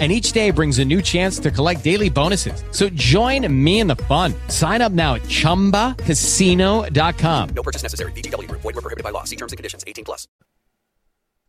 and each day brings a new chance to collect daily bonuses. So join me in the fun. Sign up now at ChumbaCasino.com. No purchase necessary. VGW. Void were prohibited by law. See terms and conditions. 18 plus.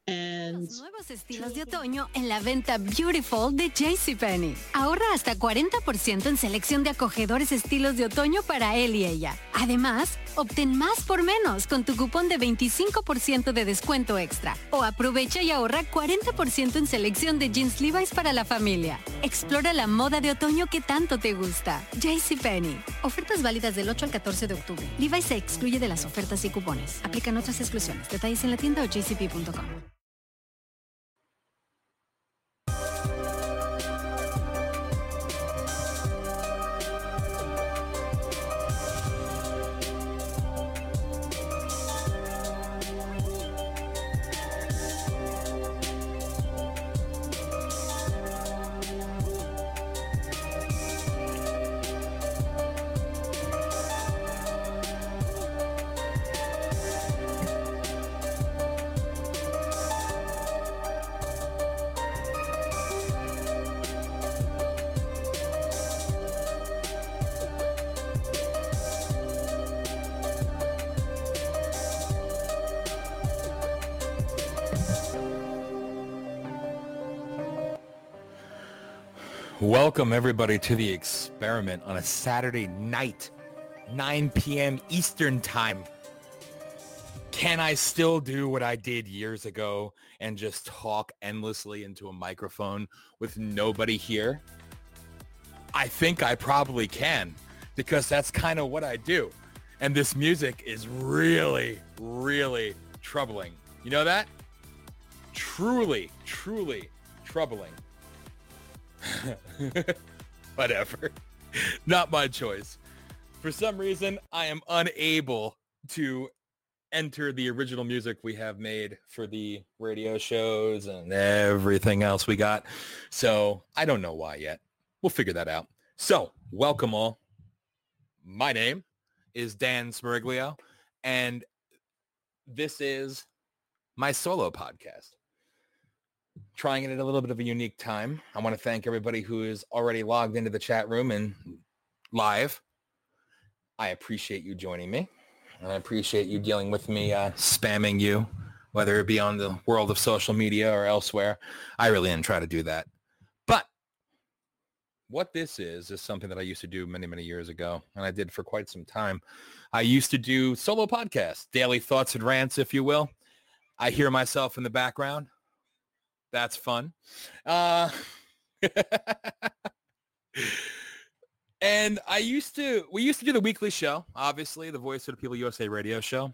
And Los nuevos estilos de otoño en la venta Beautiful de JCPenney. Ahorra hasta 40% en selección de acogedores estilos de otoño para él y ella. Además, obtén más por menos con tu cupón de 25% de descuento extra. O aprovecha y ahorra 40% en selección de jeans Levi's para la familia. Explora la moda de otoño que tanto te gusta. JCPenney. Ofertas válidas del 8 al 14 de octubre. Levi's se excluye de las ofertas y cupones. Aplican otras exclusiones. Detalles en la tienda o jcp.com. Welcome everybody to the experiment on a Saturday night, 9 p.m. Eastern time. Can I still do what I did years ago and just talk endlessly into a microphone with nobody here? I think I probably can because that's kind of what I do. And this music is really, really troubling. You know that? Truly, truly troubling. Whatever. Not my choice. For some reason, I am unable to enter the original music we have made for the radio shows and everything else we got. So I don't know why yet. We'll figure that out. So welcome all. My name is Dan Smeriglio, and this is my solo podcast trying it at a little bit of a unique time. I want to thank everybody who is already logged into the chat room and live. I appreciate you joining me, and I appreciate you dealing with me uh, spamming you, whether it be on the world of social media or elsewhere. I really didn't try to do that. But what this is, is something that I used to do many, many years ago, and I did for quite some time. I used to do solo podcasts, daily thoughts and rants, if you will. I hear myself in the background. That's fun. Uh, and I used to, we used to do the weekly show, obviously, the Voice of the People USA radio show.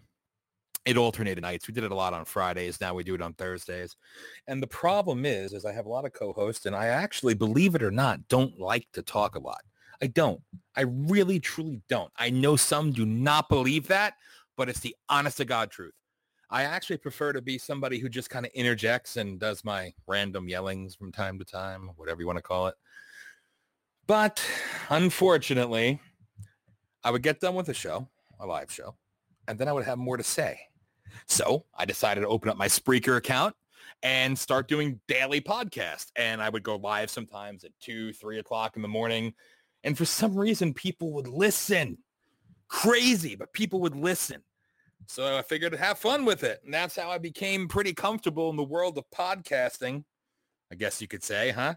It alternated nights. We did it a lot on Fridays. Now we do it on Thursdays. And the problem is, is I have a lot of co-hosts and I actually, believe it or not, don't like to talk a lot. I don't. I really, truly don't. I know some do not believe that, but it's the honest to God truth. I actually prefer to be somebody who just kind of interjects and does my random yellings from time to time, whatever you want to call it. But unfortunately, I would get done with the show, a live show, and then I would have more to say. So I decided to open up my Spreaker account and start doing daily podcasts. And I would go live sometimes at two, three o'clock in the morning. And for some reason, people would listen. Crazy, but people would listen. So I figured have fun with it. And that's how I became pretty comfortable in the world of podcasting, I guess you could say, huh?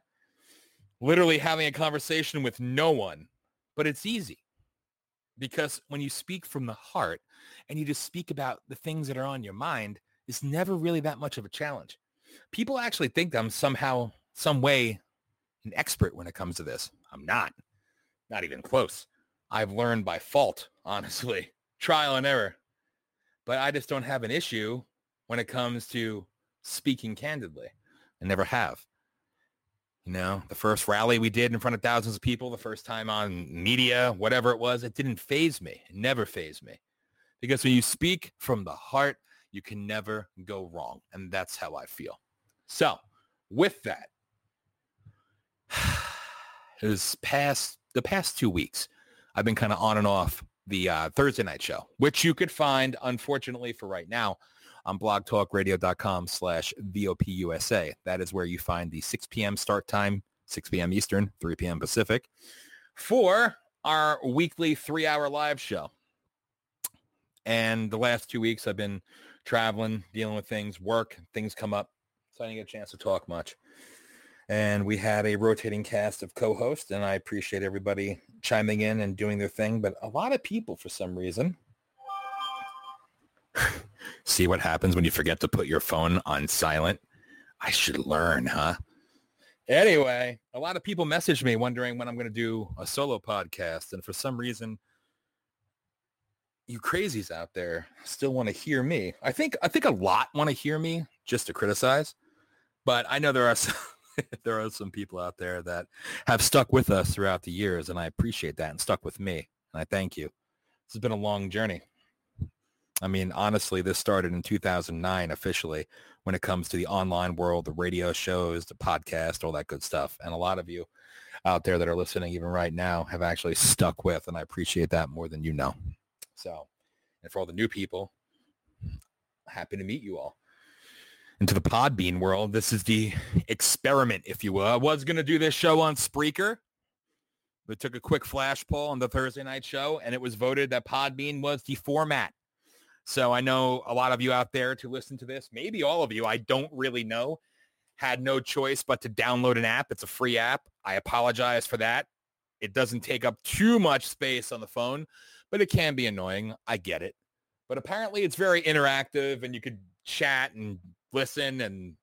Literally having a conversation with no one. But it's easy because when you speak from the heart and you just speak about the things that are on your mind, it's never really that much of a challenge. People actually think I'm somehow, some way an expert when it comes to this. I'm not. Not even close. I've learned by fault, honestly. Trial and error but I just don't have an issue when it comes to speaking candidly. I never have. You know, the first rally we did in front of thousands of people, the first time on media, whatever it was, it didn't faze me. It never fazed me. Because when you speak from the heart, You can never go wrong. And that's how I feel. So with that, this past the past two weeks, I've been kind of on and off the uh, Thursday night show, which you could find, unfortunately for right now, on blogtalkradio.com slash VOPUSA. That is where you find the 6 p.m. start time, 6 p.m. Eastern, 3 p.m. Pacific, for our weekly three-hour live show. And the last two weeks, I've been traveling, dealing with things, work, things come up, so I didn't get a chance to talk much and we had a rotating cast of co-hosts and i appreciate everybody chiming in and doing their thing but a lot of people for some reason. See what happens when you forget to put your phone on silent? I should learn huh? Anyway a lot of people messaged me wondering when i'm going to do a solo podcast and for some reason you crazies out there still want to hear me. I think i think a lot want to hear me just to criticize but i know there are some there are some people out there that have stuck with us throughout the years, and I appreciate that, and stuck with me, and I thank you. This has been a long journey. I mean, honestly, this started in 2009 officially when it comes to the online world, the radio shows, the podcast, all that good stuff. And a lot of you out there that are listening even right now have actually stuck with, and I appreciate that more than you know. So, and for all the new people, happy to meet you all into the Podbean world. This is the experiment, if you will. I was going to do this show on Spreaker, but took a quick flash poll on the Thursday night show, and it was voted that Podbean was the format. So I know a lot of you out there to listen to this, maybe all of you, I don't really know, had no choice but to download an app. It's a free app. I apologize for that. It doesn't take up too much space on the phone, but it can be annoying. I get it. But apparently it's very interactive and you could chat and listen and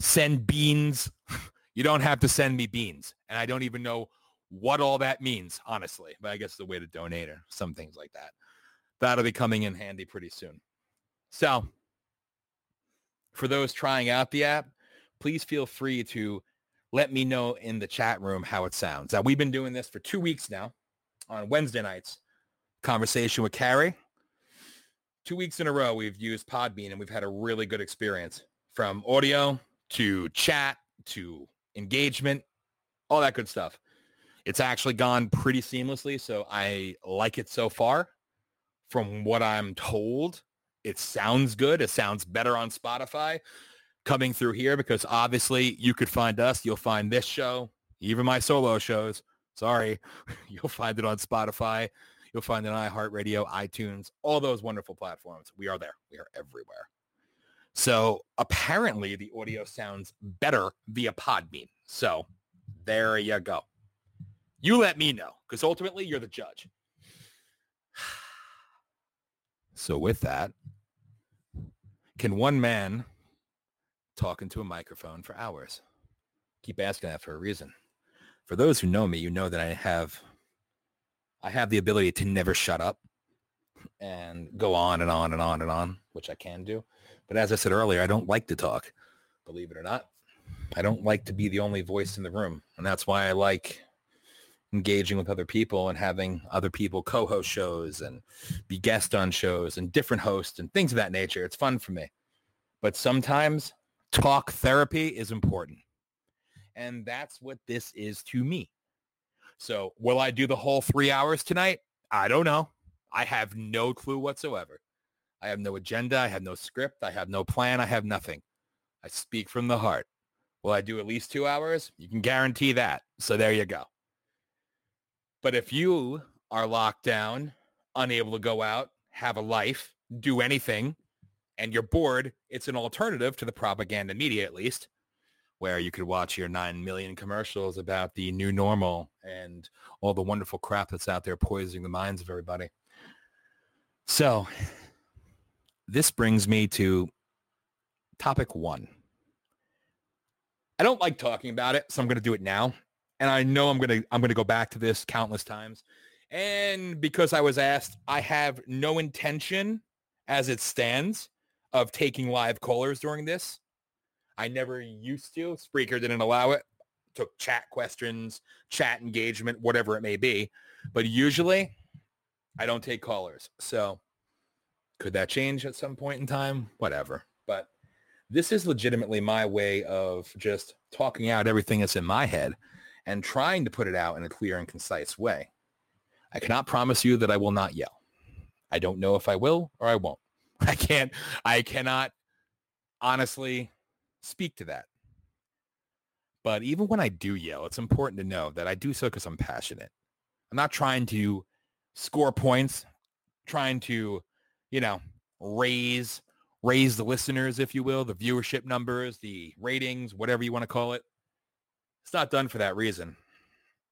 send beans. you don't have to send me beans. And I don't even know what all that means, honestly. But I guess the way to donate or some things like that. That'll be coming in handy pretty soon. So for those trying out the app, please feel free to let me know in the chat room how it sounds. Now, we've been doing this for two weeks now on Wednesday nights. Conversation with Carrie two weeks in a row we've used Podbean and we've had a really good experience from audio to chat to engagement, all that good stuff. It's actually gone pretty seamlessly, so I like it so far. From what I'm told, it sounds good. It sounds better on Spotify coming through here because obviously you could find us. You'll find this show, even my solo shows. Sorry, you'll find it on Spotify. You'll find it on iHeartRadio, iTunes, all those wonderful platforms. We are there. We are everywhere. So apparently the audio sounds better via Podbean. So there you go. You let me know because ultimately you're the judge. So with that, can one man talk into a microphone for hours? Keep asking that for a reason. For those who know me, you know that I have I have the ability to never shut up and go on and on and on and on, which I can do. But as I said earlier, I don't like to talk, believe it or not. I don't like to be the only voice in the room. And that's why I like engaging with other people and having other people co-host shows and be guest on shows and different hosts and things of that nature. It's fun for me. But sometimes talk therapy is important. And that's what this is to me. So will I do the whole three hours tonight? I don't know. I have no clue whatsoever. I have no agenda. I have no script. I have no plan. I have nothing. I speak from the heart. Will I do at least two hours? You can guarantee that. So there you go. But if you are locked down, unable to go out, have a life, do anything, and you're bored, it's an alternative to the propaganda media at least where you could watch your 9 million commercials about the new normal and all the wonderful crap that's out there poisoning the minds of everybody. So this brings me to topic one. I don't like talking about it, so I'm going to do it now. And I know I'm going to I'm going to go back to this countless times. And because I was asked, I have no intention as it stands of taking live callers during this. I never used to. Spreaker didn't allow it. Took chat questions, chat engagement, whatever it may be. But usually I don't take callers. So Could that change at some point in time? Whatever. But this is legitimately my way of just talking out everything that's in my head and trying to put it out in a clear and concise way. I cannot promise you that I will not yell. I don't know if I will or I won't. I can't, I cannot honestly speak to that. But even when I do yell, it's important to know that I do so because I'm passionate. I'm not trying to score points, trying to, you know, raise raise the listeners, if you will, the viewership numbers, the ratings, whatever you want to call it. It's not done for that reason.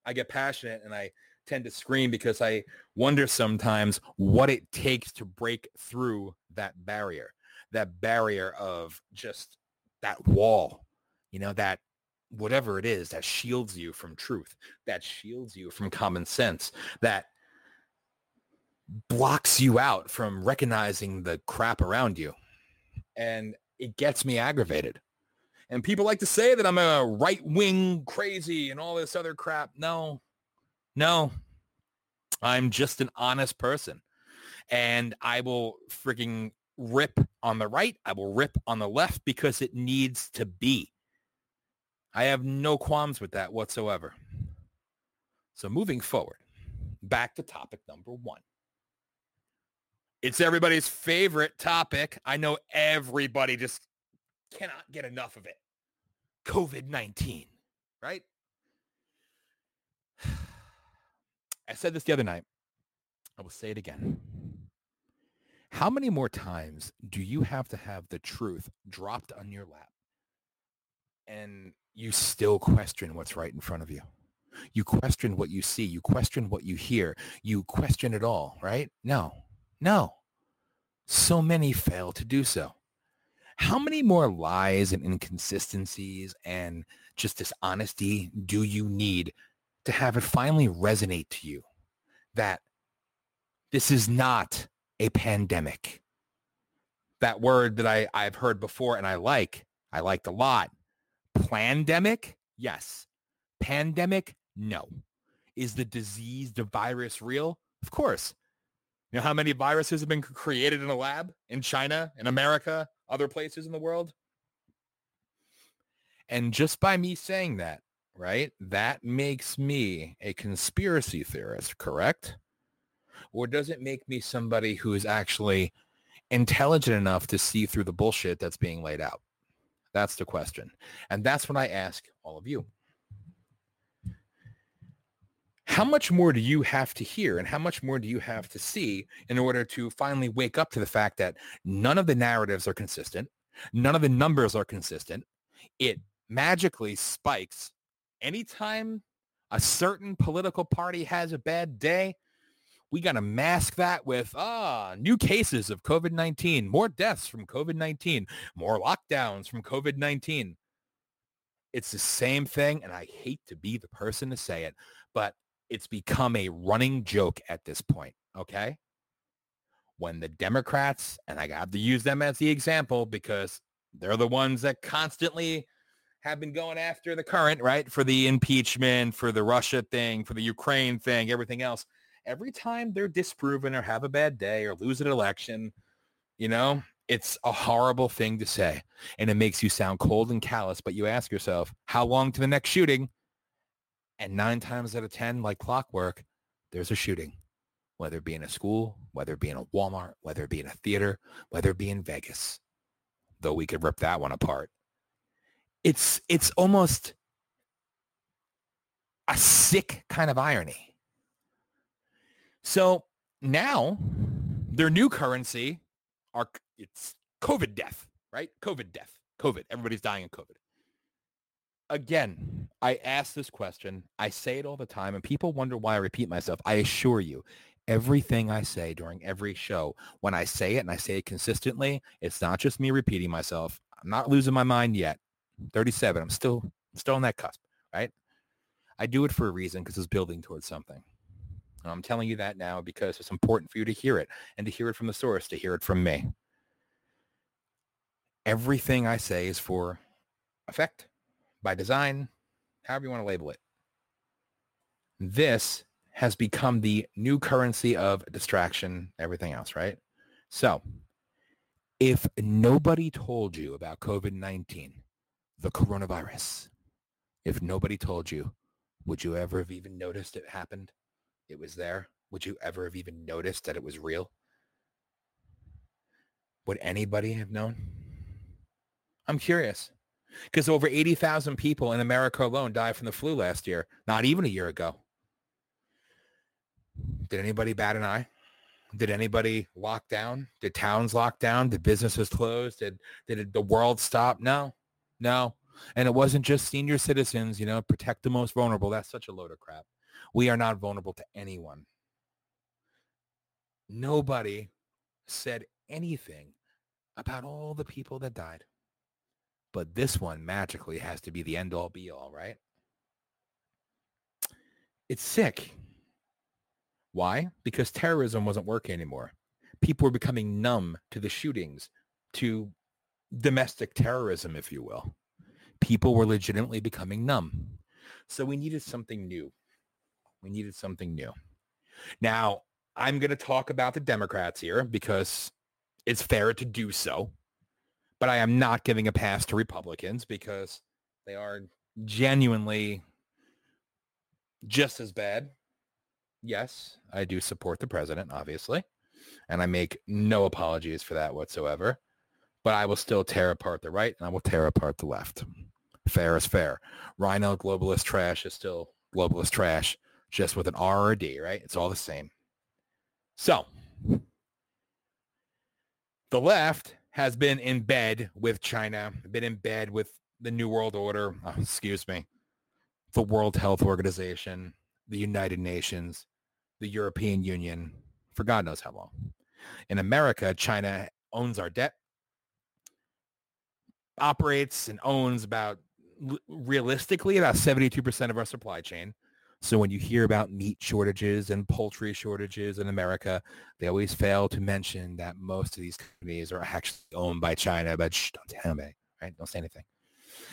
I get passionate and I tend to scream because I wonder sometimes what it takes to break through that barrier, that barrier of just that wall, you know, that whatever it is that shields you from truth, that shields you from common sense, that blocks you out from recognizing the crap around you. And it gets me aggravated. And people like to say that I'm a right wing crazy and all this other crap. No, no, I'm just an honest person. And I will freaking rip on the right. I will rip on the left because it needs to be. I have no qualms with that whatsoever. So moving forward, back to topic number one. It's everybody's favorite topic. I know everybody just cannot get enough of it. COVID-19, right? I said this the other night. I will say it again. How many more times do you have to have the truth dropped on your lap and you still question what's right in front of you? You question what you see. You question what you hear. You question it all, right? No, no. So many fail to do so. How many more lies and inconsistencies and just dishonesty do you need to have it finally resonate to you that this is not a pandemic? That word that I, I've heard before and I like, I liked a lot. Plandemic? Yes. Pandemic? No. Is the disease, the virus real? Of course. You know how many viruses have been created in a lab in China, in America, other places in the world? And just by me saying that, right, that makes me a conspiracy theorist, correct? Or does it make me somebody who is actually intelligent enough to see through the bullshit that's being laid out? That's the question. And that's what I ask all of you how much more do you have to hear and how much more do you have to see in order to finally wake up to the fact that none of the narratives are consistent none of the numbers are consistent it magically spikes anytime a certain political party has a bad day we got to mask that with ah new cases of covid-19 more deaths from covid-19 more lockdowns from covid-19 it's the same thing and i hate to be the person to say it but it's become a running joke at this point, okay? When the Democrats, and I have to use them as the example because they're the ones that constantly have been going after the current, right? For the impeachment, for the Russia thing, for the Ukraine thing, everything else. Every time they're disproven or have a bad day or lose an election, you know, it's a horrible thing to say. And it makes you sound cold and callous, but you ask yourself, how long to the next shooting? And nine times out of 10, like clockwork, there's a shooting, whether it be in a school, whether it be in a Walmart, whether it be in a theater, whether it be in Vegas, though we could rip that one apart. It's, it's almost a sick kind of irony. So now their new currency are it's COVID death, right? COVID death. COVID. Everybody's dying of COVID again, I ask this question. I say it all the time, and people wonder why I repeat myself. I assure you, everything I say during every show, when I say it and I say it consistently, it's not just me repeating myself. I'm not losing my mind yet. 37. I'm still still on that cusp, right? I do it for a reason because it's building towards something. I'm telling you that now because it's important for you to hear it and to hear it from the source, to hear it from me. Everything I say is for effect by design, however you want to label it. This has become the new currency of distraction, everything else, right? So if nobody told you about COVID-19, the coronavirus, if nobody told you, would you ever have even noticed it happened? It was there. Would you ever have even noticed that it was real? Would anybody have known? I'm curious because over 80,000 people in America alone died from the flu last year, not even a year ago. Did anybody bat an eye? Did anybody lock down? Did towns lock down? Did businesses close? Did did the world stop? No, no. And it wasn't just senior citizens, you know, protect the most vulnerable. That's such a load of crap. We are not vulnerable to anyone. Nobody said anything about all the people that died. But this one magically has to be the end all be all, right? It's sick. Why? Because terrorism wasn't working anymore. People were becoming numb to the shootings, to domestic terrorism, if you will. People were legitimately becoming numb. So we needed something new. We needed something new. Now, I'm going to talk about the Democrats here because it's fair to do so. But I am not giving a pass to Republicans because they are genuinely just as bad yes, I do support the president, obviously, and I make no apologies for that whatsoever. But I will still tear apart the right and I will tear apart the left. Fair is fair. RINO globalist trash is still globalist trash, just with an R or a D, right? It's all the same. So the left has been in bed with China, been in bed with the New World Order, oh, excuse me, the World Health Organization, the United Nations, the European Union for God knows how long. In America, China owns our debt, operates and owns about realistically about 72% of our supply chain. So when you hear about meat shortages and poultry shortages in America, they always fail to mention that most of these companies are actually owned by China, but shh, don't tell me, right? Don't say anything.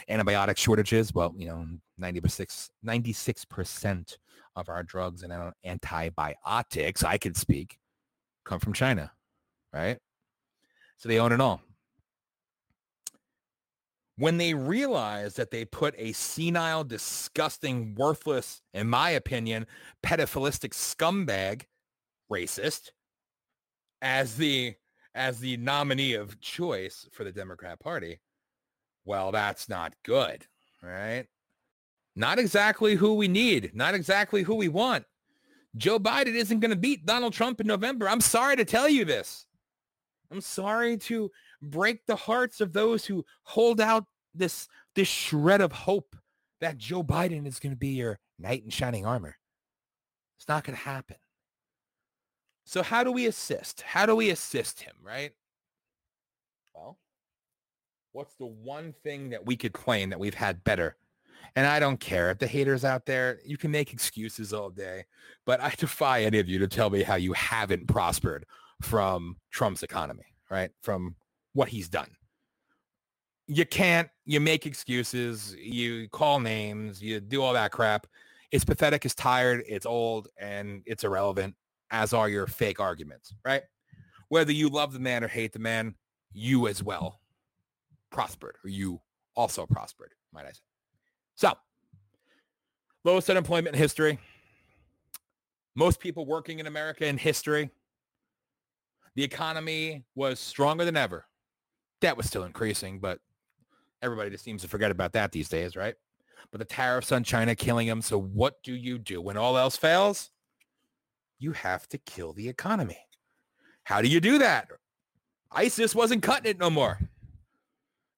Antibiotic shortages, well, you know, 96, 96% of our drugs and antibiotics, I could speak, come from China, right? So they own it all. When they realize that they put a senile, disgusting, worthless, in my opinion, pedophilistic scumbag, racist, as the as the nominee of choice for the Democrat Party, well, that's not good, right? Not exactly who we need, not exactly who we want. Joe Biden isn't going to beat Donald Trump in November. I'm sorry to tell you this. I'm sorry to break the hearts of those who hold out this this shred of hope that Joe Biden is going to be your knight in shining armor. It's not going to happen. So how do we assist? How do we assist him, right? Well, what's the one thing that we could claim that we've had better and I don't care if the haters out there, you can make excuses all day, but I defy any of you to tell me how you haven't prospered from Trump's economy, right? From what he's done. You can't, you make excuses, you call names, you do all that crap. It's pathetic, it's tired, it's old, and it's irrelevant, as are your fake arguments, right? Whether you love the man or hate the man, you as well prospered, or you also prospered, might I say. So, lowest unemployment in history. Most people working in America in history. The economy was stronger than ever. Debt was still increasing, but everybody just seems to forget about that these days, right? But the tariffs on China killing them. So what do you do when all else fails? You have to kill the economy. How do you do that? ISIS wasn't cutting it no more.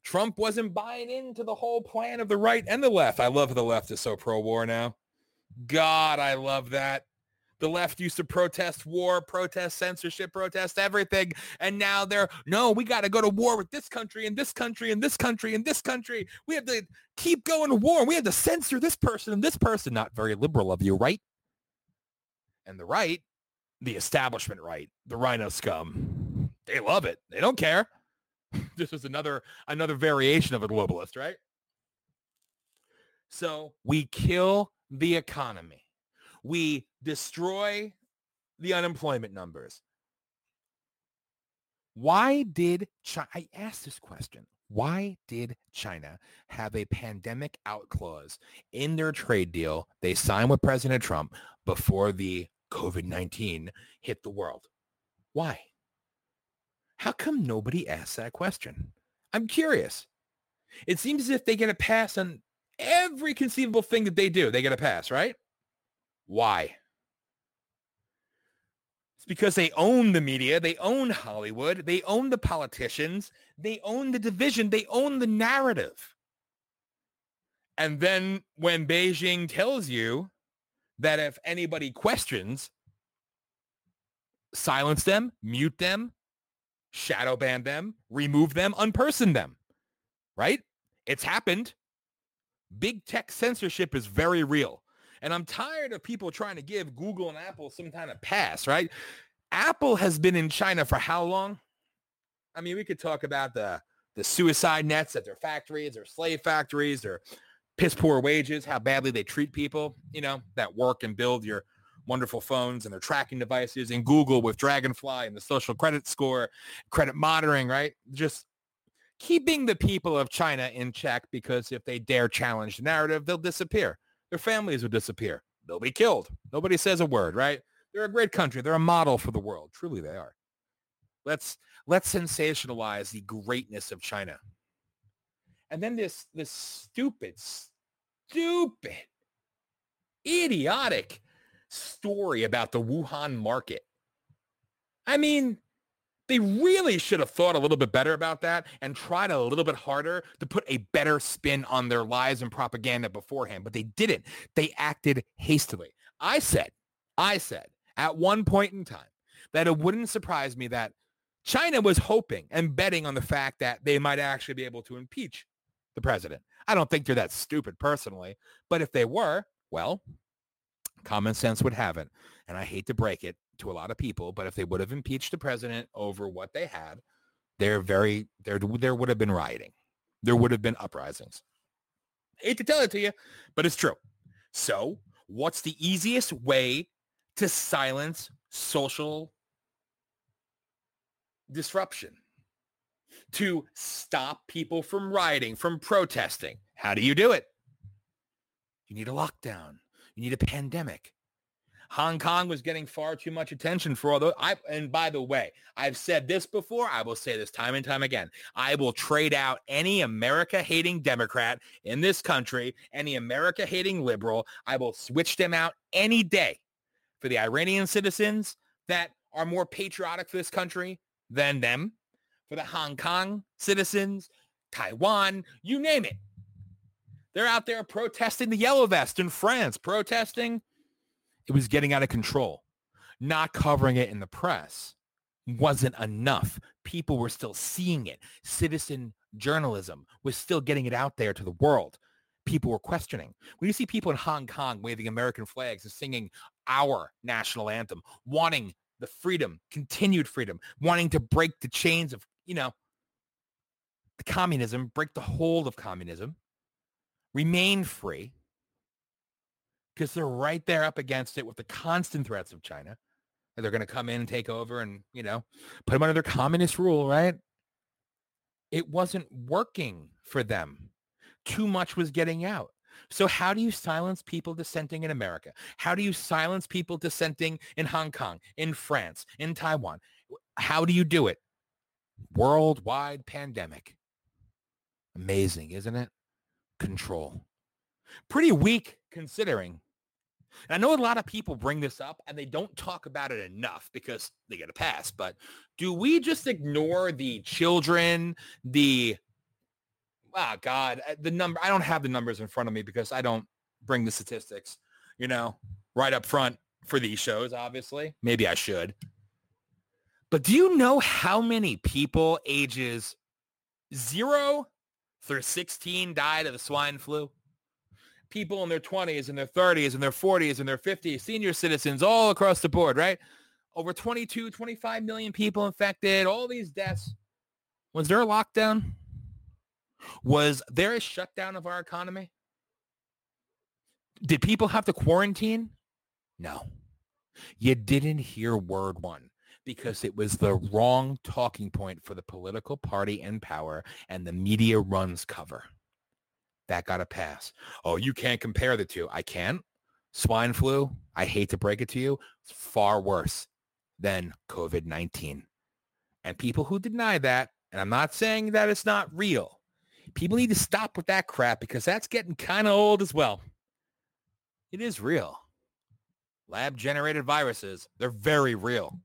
Trump wasn't buying into the whole plan of the right and the left. I love the left is so pro-war now. God, I love that. The left used to protest war, protest censorship, protest everything. And now they're, no, we got to go to war with this country and this country and this country and this country. We have to keep going to war. We have to censor this person and this person. Not very liberal of you, right? And the right, the establishment right, the RINO scum, they love it. They don't care. this is another another variation of a globalist, right? So we kill the economy. We destroy the unemployment numbers. Why did China, I asked this question, why did China have a pandemic out clause in their trade deal they signed with President Trump before the COVID-19 hit the world? Why? How come nobody asked that question? I'm curious. It seems as if they get a pass on every conceivable thing that they do. They get a pass, right? Why? It's because they own the media, they own Hollywood, they own the politicians, they own the division, they own the narrative. And then when Beijing tells you that if anybody questions, silence them, mute them, shadow ban them, remove them, unperson them, right? It's happened. Big tech censorship is very real. And I'm tired of people trying to give Google and Apple some kind of pass, right? Apple has been in China for how long? I mean, we could talk about the the suicide nets at their factories, their slave factories, their piss poor wages, how badly they treat people, you know, that work and build your wonderful phones and their tracking devices and Google with Dragonfly and the social credit score, credit monitoring, right? Just keeping the people of China in check because if they dare challenge the narrative, they'll disappear. Their families would disappear. They'll be killed. Nobody says a word, right? They're a great country. They're a model for the world. Truly they are. Let's let's sensationalize the greatness of China. And then this this stupid, stupid, idiotic story about the Wuhan market. I mean, they really should have thought a little bit better about that and tried a little bit harder to put a better spin on their lies and propaganda beforehand, but they didn't. They acted hastily. I said, I said at one point in time that it wouldn't surprise me that China was hoping and betting on the fact that they might actually be able to impeach the president. I don't think they're that stupid personally, but if they were, well, common sense would have it. And I hate to break it to a lot of people, but if they would have impeached the president over what they had, they're very there there would have been rioting. There would have been uprisings. hate to tell it to you, but it's true. So, what's the easiest way to silence social disruption? To stop people from rioting, from protesting. How do you do it? You need a lockdown. You need a pandemic. Hong Kong was getting far too much attention for all those. I, and by the way, I've said this before. I will say this time and time again. I will trade out any America-hating Democrat in this country, any America-hating liberal. I will switch them out any day for the Iranian citizens that are more patriotic for this country than them, for the Hong Kong citizens, Taiwan, you name it. They're out there protesting the yellow vest in France, protesting it was getting out of control. Not covering it in the press wasn't enough. People were still seeing it. Citizen journalism was still getting it out there to the world. People were questioning. When you see people in Hong Kong waving American flags and singing our national anthem, wanting the freedom, continued freedom, wanting to break the chains of, you know, the communism, break the hold of communism, remain free, because they're right there up against it with the constant threats of China. They're going to come in and take over and, you know, put them under their communist rule, right? It wasn't working for them. Too much was getting out. So how do you silence people dissenting in America? How do you silence people dissenting in Hong Kong, in France, in Taiwan? How do you do it? Worldwide pandemic. Amazing, isn't it? Control. Pretty weak considering and I know a lot of people bring this up and they don't talk about it enough because they get a pass. But do we just ignore the children, the, oh God, uh, the number, I don't have the numbers in front of me because I don't bring the statistics, you know, right up front for these shows, obviously. Maybe I should. But do you know how many people ages zero through 16 died of the swine flu? People in their 20s and their 30s and their 40s and their 50s, senior citizens all across the board, right? Over 22, 25 million people infected, all these deaths. Was there a lockdown? Was there a shutdown of our economy? Did people have to quarantine? No. You didn't hear word one because it was the wrong talking point for the political party in power and the media runs cover. That got a pass. Oh, you can't compare the two. I can't. Swine flu, I hate to break it to you, it's far worse than COVID-19. And people who deny that, and I'm not saying that it's not real, people need to stop with that crap because that's getting kind of old as well. It is real. Lab generated viruses, they're very real.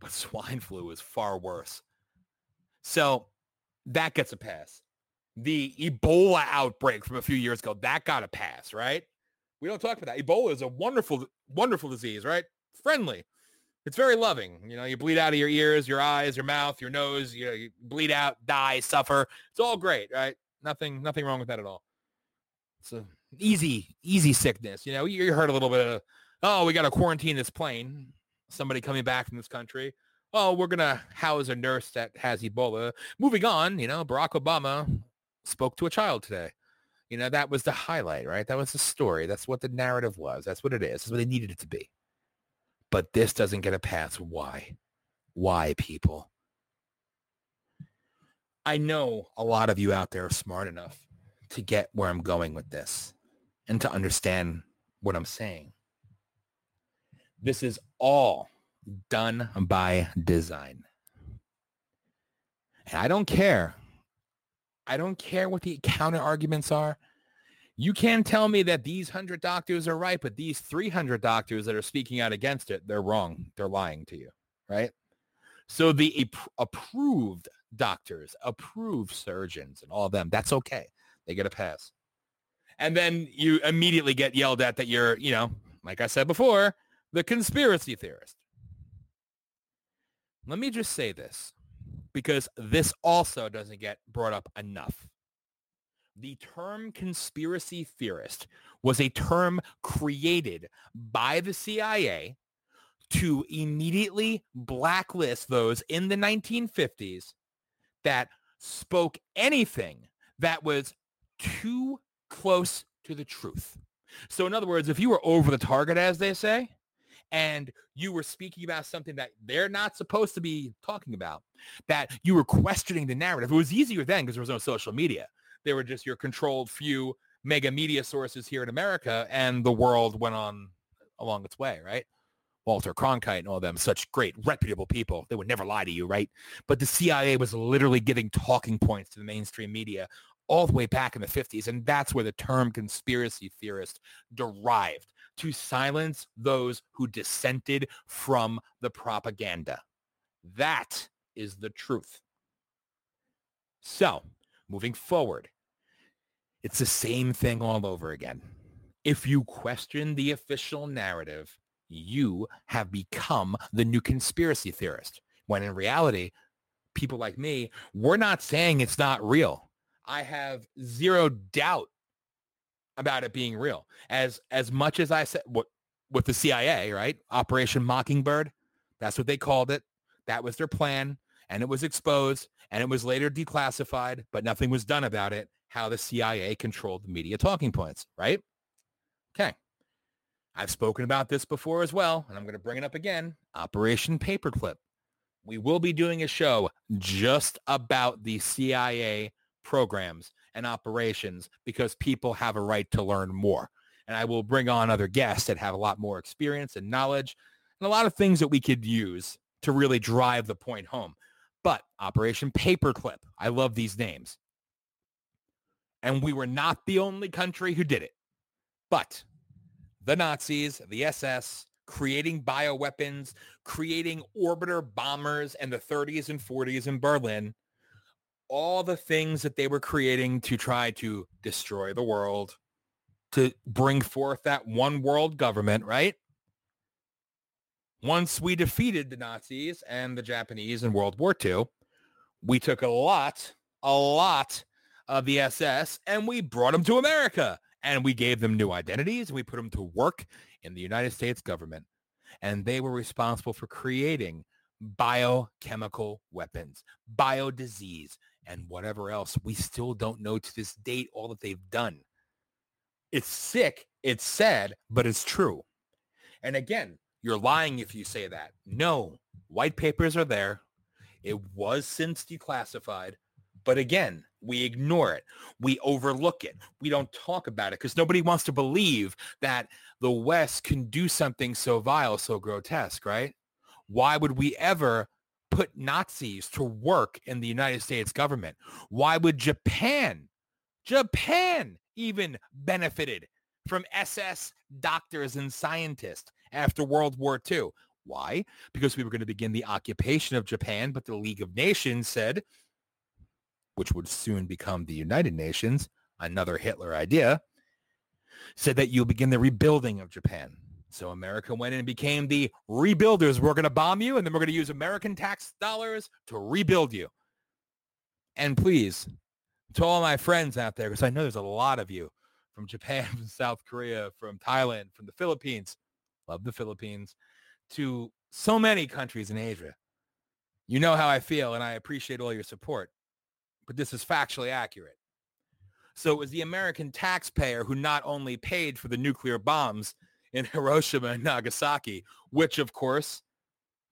But swine flu is far worse. So that gets a pass. The Ebola outbreak from a few years ago, that got a pass, right? We don't talk about that. Ebola is a wonderful, wonderful disease, right? Friendly. It's very loving. You know, you bleed out of your ears, your eyes, your mouth, your nose, you know, you bleed out, die, suffer. It's all great, right? Nothing, nothing wrong with that at all. It's a easy, easy sickness. You know, you heard a little bit of, oh, we got to quarantine this plane. Somebody coming back from this country. Oh, we're going to house a nurse that has Ebola. Moving on, you know, Barack Obama spoke to a child today. You know, that was the highlight, right? That was the story. That's what the narrative was. That's what it is. That's what they needed it to be. But this doesn't get a pass. Why? Why, people? I know a lot of you out there are smart enough to get where I'm going with this and to understand what I'm saying. This is all done by design. And I don't care. I don't care what the counter arguments are. You can tell me that these 100 doctors are right, but these 300 doctors that are speaking out against it, they're wrong. They're lying to you, right? So the ap- approved doctors, approved surgeons and all of them, that's okay. They get a pass. And then you immediately get yelled at that you're, you know, like I said before, the conspiracy theorist. Let me just say this because this also doesn't get brought up enough. The term conspiracy theorist was a term created by the CIA to immediately blacklist those in the 1950s that spoke anything that was too close to the truth. So in other words, if you were over the target, as they say, and you were speaking about something that they're not supposed to be talking about, that you were questioning the narrative. It was easier then because there was no social media. There were just your controlled few mega media sources here in America, and the world went on along its way, right? Walter Cronkite and all them, such great, reputable people. They would never lie to you, right? But the CIA was literally giving talking points to the mainstream media all the way back in the 50s. And that's where the term conspiracy theorist derived to silence those who dissented from the propaganda. That is the truth. So, moving forward, it's the same thing all over again. If you question the official narrative, you have become the new conspiracy theorist. When in reality, people like me, we're not saying it's not real. I have zero doubt about it being real. As as much as I said what with the CIA, right? Operation Mockingbird, that's what they called it. That was their plan and it was exposed and it was later declassified, but nothing was done about it, how the CIA controlled the media talking points, right? Okay. I've spoken about this before as well, and I'm going to bring it up again. Operation Paperclip. We will be doing a show just about the CIA programs and operations because people have a right to learn more. And I will bring on other guests that have a lot more experience and knowledge and a lot of things that we could use to really drive the point home. But Operation Paperclip, I love these names. And we were not the only country who did it. But the Nazis, the SS, creating bioweapons, creating orbiter bombers in the 30s and 40s in Berlin, all the things that they were creating to try to destroy the world, to bring forth that one world government, right? Once we defeated the Nazis and the Japanese in World War II, we took a lot, a lot of the SS and we brought them to America and we gave them new identities and we put them to work in the United States government. And they were responsible for creating biochemical weapons, biodisease, and whatever else. We still don't know to this date all that they've done. It's sick, it's sad, but it's true. And again, You're lying if you say that. No, white papers are there. It was since declassified. But again, we ignore it. We overlook it. We don't talk about it because nobody wants to believe that the West can do something so vile, so grotesque, right? Why would we ever put Nazis to work in the United States government? Why would Japan, Japan even benefited from SS doctors and scientists after World War II? Why? Because we were going to begin the occupation of Japan, but the League of Nations said, which would soon become the United Nations, another Hitler idea, said that you'll begin the rebuilding of Japan. So America went in and became the rebuilders. We're going to bomb you, and then we're going to use American tax dollars to rebuild you. And please, to all my friends out there, because I know there's a lot of you from Japan, from South Korea, from Thailand, from the Philippines, love the Philippines, to so many countries in Asia. You know how I feel, and I appreciate all your support. But this is factually accurate. So it was the American taxpayer who not only paid for the nuclear bombs in Hiroshima and Nagasaki, which of course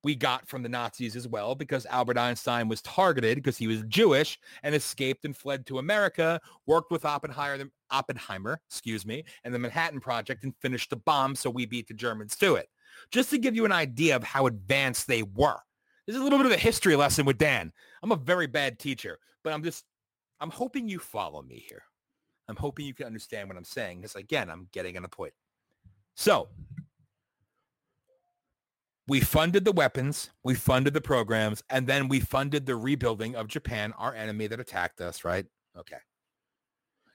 we got from the Nazis as well because Albert Einstein was targeted because he was Jewish and escaped and fled to America, worked with Oppenheimer, Oppenheimer, excuse me, and the Manhattan Project and finished the bomb so we beat the Germans to it. Just to give you an idea of how advanced they were. This is a little bit of a history lesson with Dan. I'm a very bad teacher, but I'm just, I'm hoping you follow me here. I'm hoping you can understand what I'm saying because again, I'm getting on a point. So we funded the weapons, we funded the programs, and then we funded the rebuilding of Japan, our enemy that attacked us, right? Okay.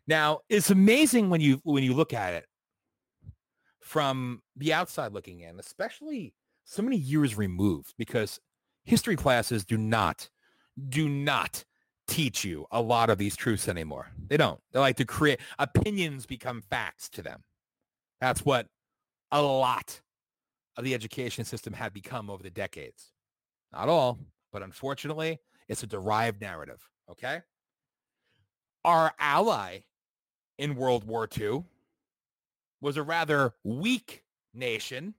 Now, it's amazing when you when you look at it from the outside looking in, especially so many years removed, because history classes do not, do not teach you a lot of these truths anymore. They don't. They like to create opinions become facts to them. That's what a lot of the education system had become over the decades. Not all, but unfortunately, it's a derived narrative. Okay. Our ally in World War II was a rather weak nation,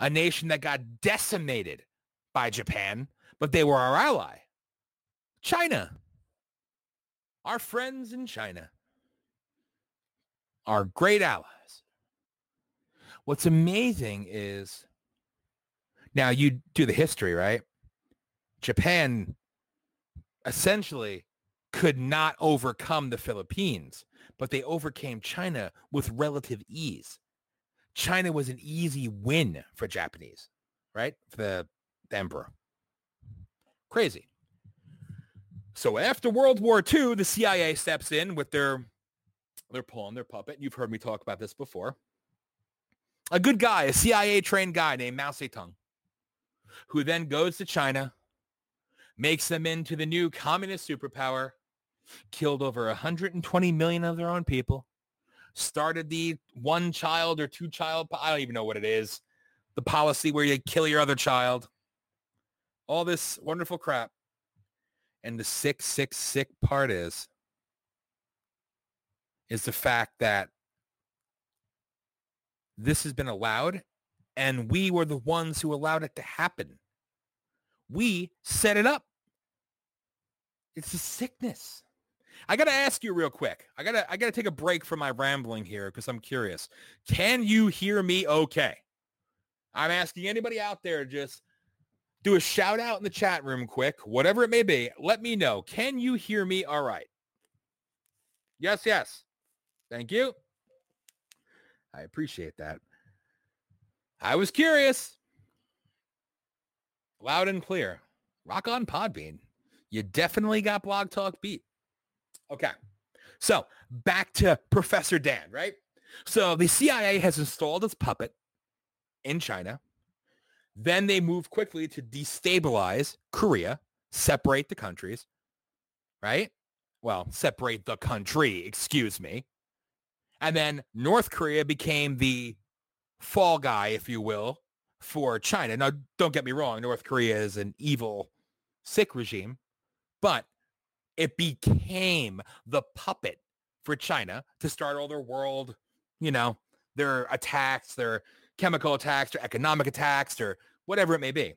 a nation that got decimated by Japan, but they were our ally. China. Our friends in China. Our great allies. What's amazing is now you do the history, right? Japan essentially could not overcome the Philippines, but they overcame China with relative ease. China was an easy win for Japanese, right? For the, the emperor. Crazy. So after World War II, the CIA steps in with their their pawn, their puppet. You've heard me talk about this before. A good guy, a CIA trained guy named Mao Zedong, who then goes to China, makes them into the new communist superpower, killed over 120 million of their own people, started the one child or two child, I don't even know what it is, the policy where you kill your other child, all this wonderful crap. And the sick, sick, sick part is, is the fact that this has been allowed and we were the ones who allowed it to happen. We set it up. It's a sickness. I got to ask you real quick. I got to I got to take a break from my rambling here because I'm curious. Can you hear me okay? I'm asking anybody out there just do a shout out in the chat room quick, whatever it may be. Let me know. Can you hear me all right? Yes, yes. Thank you. I appreciate that. I was curious. Loud and clear. Rock on Podbean. You definitely got Blog Talk beat. Okay. So back to Professor Dan, right? So the CIA has installed its puppet in China. Then they move quickly to destabilize Korea, separate the countries, right? Well, separate the country, excuse me. And then North Korea became the fall guy, if you will, for China. Now, don't get me wrong. North Korea is an evil, sick regime, but it became the puppet for China to start all their world, you know, their attacks, their chemical attacks their economic attacks or whatever it may be.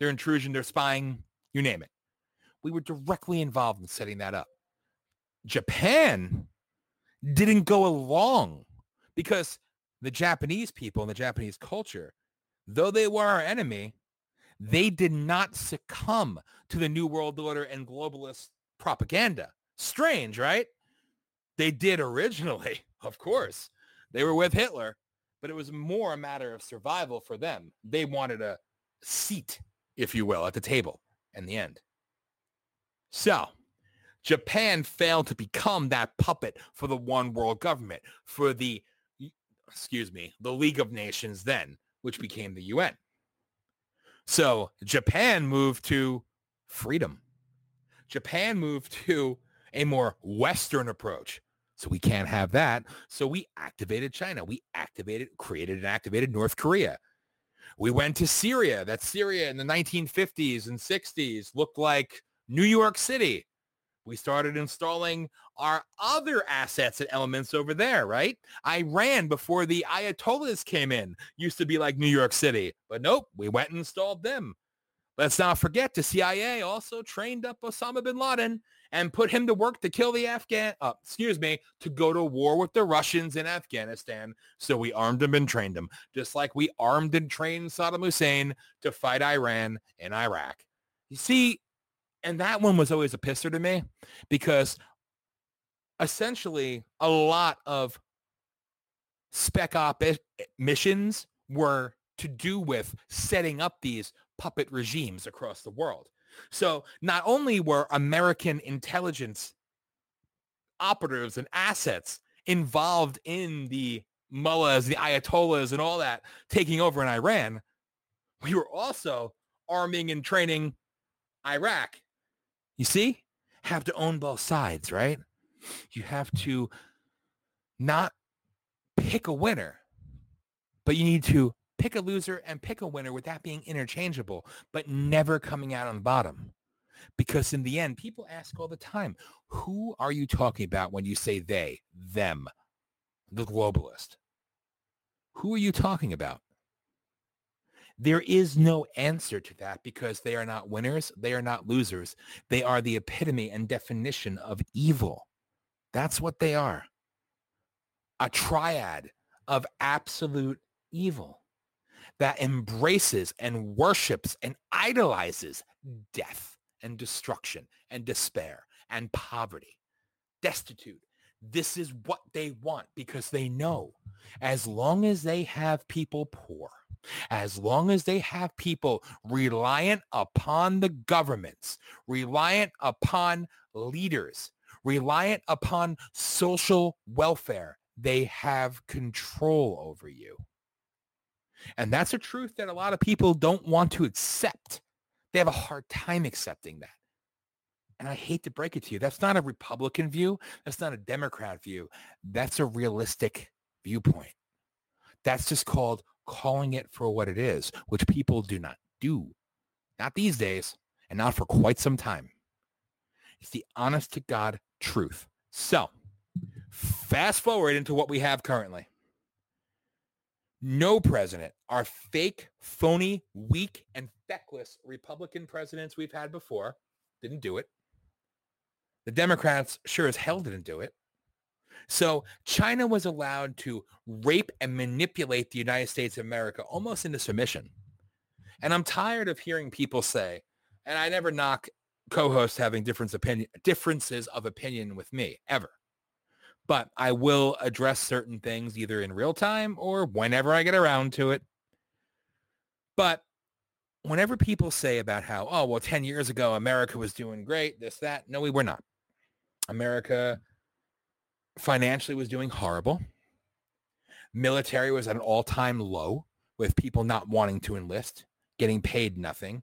Their intrusion, their spying, you name it. We were directly involved in setting that up. Japan didn't go along because the Japanese people and the Japanese culture, though they were our enemy, they did not succumb to the New World Order and globalist propaganda. Strange, right? They did originally, of course. They were with Hitler, but it was more a matter of survival for them. They wanted a seat, if you will, at the table in the end. So Japan failed to become that puppet for the one world government, for the, excuse me, the League of Nations then, which became the UN. So Japan moved to freedom. Japan moved to a more Western approach. So we can't have that. So we activated China. We activated, created and activated North Korea. We went to Syria. That Syria in the 1950s and 60s looked like New York City. We started installing our other assets and elements over there, right? Iran before the Ayatollahs came in used to be like New York City, but nope, we went and installed them. Let's not forget the CIA also trained up Osama bin Laden and put him to work to kill the Afghan, uh, excuse me, to go to war with the Russians in Afghanistan. So we armed him and trained him, just like we armed and trained Saddam Hussein to fight Iran in Iraq. You see, and that one was always a pisser to me because essentially a lot of spec op missions were to do with setting up these puppet regimes across the world. So not only were American intelligence operatives and assets involved in the mullahs, the ayatollahs, and all that taking over in Iran, we were also arming and training Iraq. You see? Have to own both sides, right? You have to not pick a winner, but you need to pick a loser and pick a winner with that being interchangeable, but never coming out on the bottom. Because in the end, people ask all the time, who are you talking about when you say they, them, the globalist? Who are you talking about? There is no answer to that because they are not winners. They are not losers. They are the epitome and definition of evil. That's what they are. A triad of absolute evil that embraces and worships and idolizes death and destruction and despair and poverty, destitute. This is what they want because they know as long as they have people poor, as long as they have people reliant upon the governments, reliant upon leaders, reliant upon social welfare, they have control over you. And that's a truth that a lot of people don't want to accept. They have a hard time accepting that. And I hate to break it to you. That's not a Republican view. That's not a Democrat view. That's a realistic viewpoint. That's just called calling it for what it is, which people do not do. Not these days and not for quite some time. It's the honest to God truth. So fast forward into what we have currently no president, our fake, phony, weak, and feckless Republican presidents we've had before didn't do it. The Democrats sure as hell didn't do it. So China was allowed to rape and manipulate the United States of America almost into submission. And I'm tired of hearing people say, and I never knock co-hosts having different opinion, differences of opinion with me ever but I will address certain things either in real time or whenever I get around to it. But whenever people say about how, oh, well, 10 years ago, America was doing great, this, that, no, we were not. America financially was doing horrible. Military was at an all-time low with people not wanting to enlist, getting paid nothing.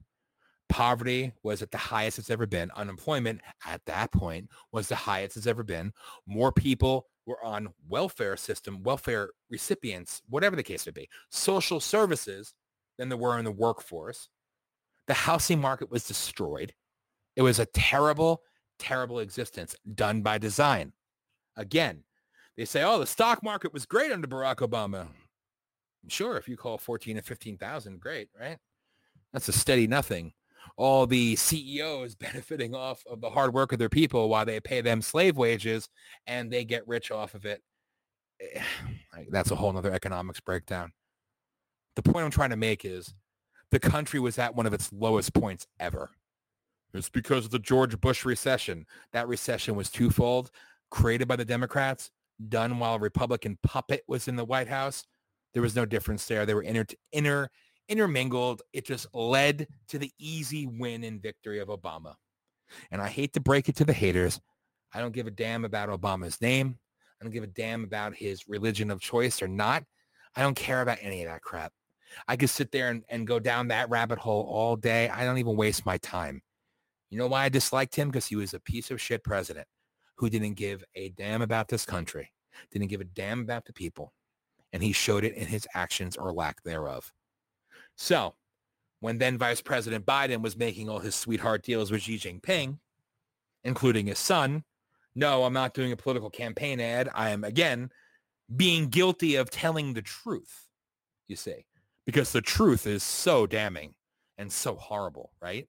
Poverty was at the highest it's ever been. Unemployment at that point was the highest it's ever been. More people were on welfare system, welfare recipients, whatever the case may be, social services than there were in the workforce. The housing market was destroyed. It was a terrible, terrible existence done by design. Again, they say, oh, the stock market was great under Barack Obama. Sure, if you call 14 or 15,000, great, right? That's a steady nothing. All the CEOs benefiting off of the hard work of their people while they pay them slave wages and they get rich off of it. Eh, That's a whole nother economics breakdown. The point I'm trying to make is the country was at one of its lowest points ever. It's because of the George Bush recession. That recession was twofold, created by the Democrats, done while a Republican puppet was in the White House. There was no difference there. They were inter, inter, intermingled. It just led to the easy win and victory of Obama. And I hate to break it to the haters. I don't give a damn about Obama's name. I don't give a damn about his religion of choice or not. I don't care about any of that crap. I could sit there and, and go down that rabbit hole all day. I don't even waste my time. You know why I disliked him? Because he was a piece of shit president who didn't give a damn about this country, didn't give a damn about the people. And he showed it in his actions or lack thereof. So when then Vice President Biden was making all his sweetheart deals with Xi Jinping, including his son, no, I'm not doing a political campaign ad. I am, again, being guilty of telling the truth, you see, because the truth is so damning and so horrible, right?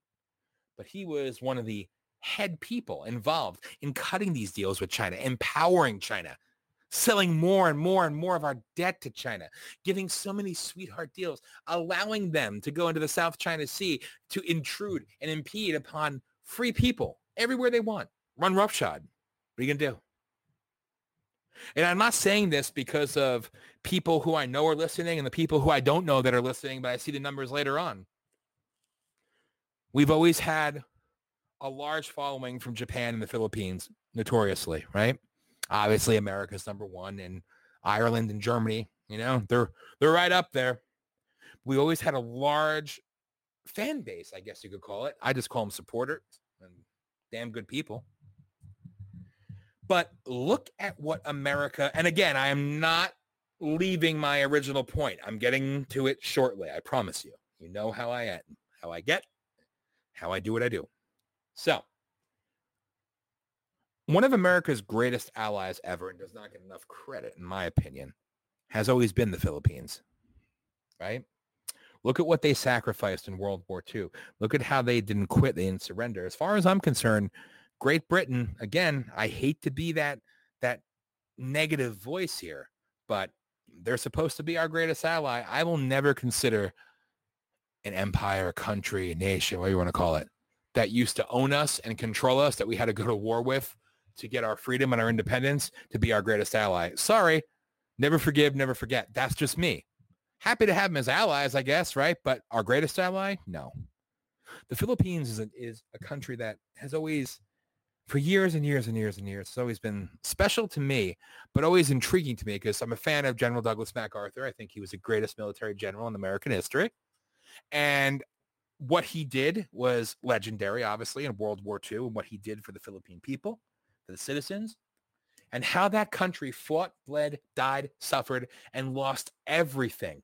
But he was one of the head people involved in cutting these deals with China, empowering China, selling more and more and more of our debt to China, giving so many sweetheart deals, allowing them to go into the South China Sea to intrude and impede upon free people everywhere they want, run roughshod. What are you going to do? And I'm not saying this because of people who I know are listening and the people who I don't know that are listening, but I see the numbers later on. We've always had a large following from Japan and the Philippines, notoriously, right? Obviously, America's number one, and Ireland and Germany, you know, they're they're right up there. We always had a large fan base, I guess you could call it. I just call them supporters and damn good people. But look at what America, and again, I am not leaving my original point. I'm getting to it shortly. I promise you. You know how I am, how I get, how I do what I do. So, one of America's greatest allies ever, and does not get enough credit, in my opinion, has always been the Philippines. Right? Look at what they sacrificed in World War II. Look at how they didn't quit, they didn't surrender. As far as I'm concerned, Great Britain, again, I hate to be that that negative voice here, but they're supposed to be our greatest ally. I will never consider an empire, a country, a nation, whatever you want to call it, that used to own us and control us, that we had to go to war with to get our freedom and our independence to be our greatest ally. Sorry, never forgive, never forget. That's just me. Happy to have them as allies, I guess, right? But our greatest ally? No. The Philippines is a, is a country that has always for years and years and years and years. It's always been special to me, but always intriguing to me because I'm a fan of General Douglas MacArthur. I think he was the greatest military general in American history. And what he did was legendary, obviously, in World War II and what he did for the Philippine people, for the citizens, and how that country fought, bled, died, suffered, and lost everything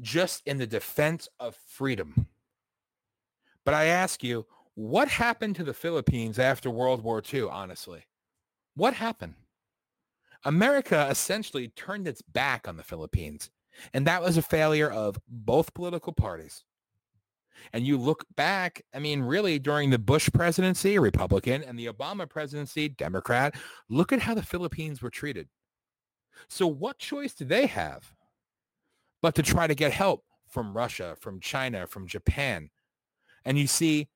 just in the defense of freedom. But I ask you, what happened to the Philippines after World War II, honestly? What happened? America essentially turned its back on the Philippines, and that was a failure of both political parties. And you look back, I mean, really during the Bush presidency, Republican, and the Obama presidency, Democrat, look at how the Philippines were treated. So what choice do they have but to try to get help from Russia, from China, from Japan? And you see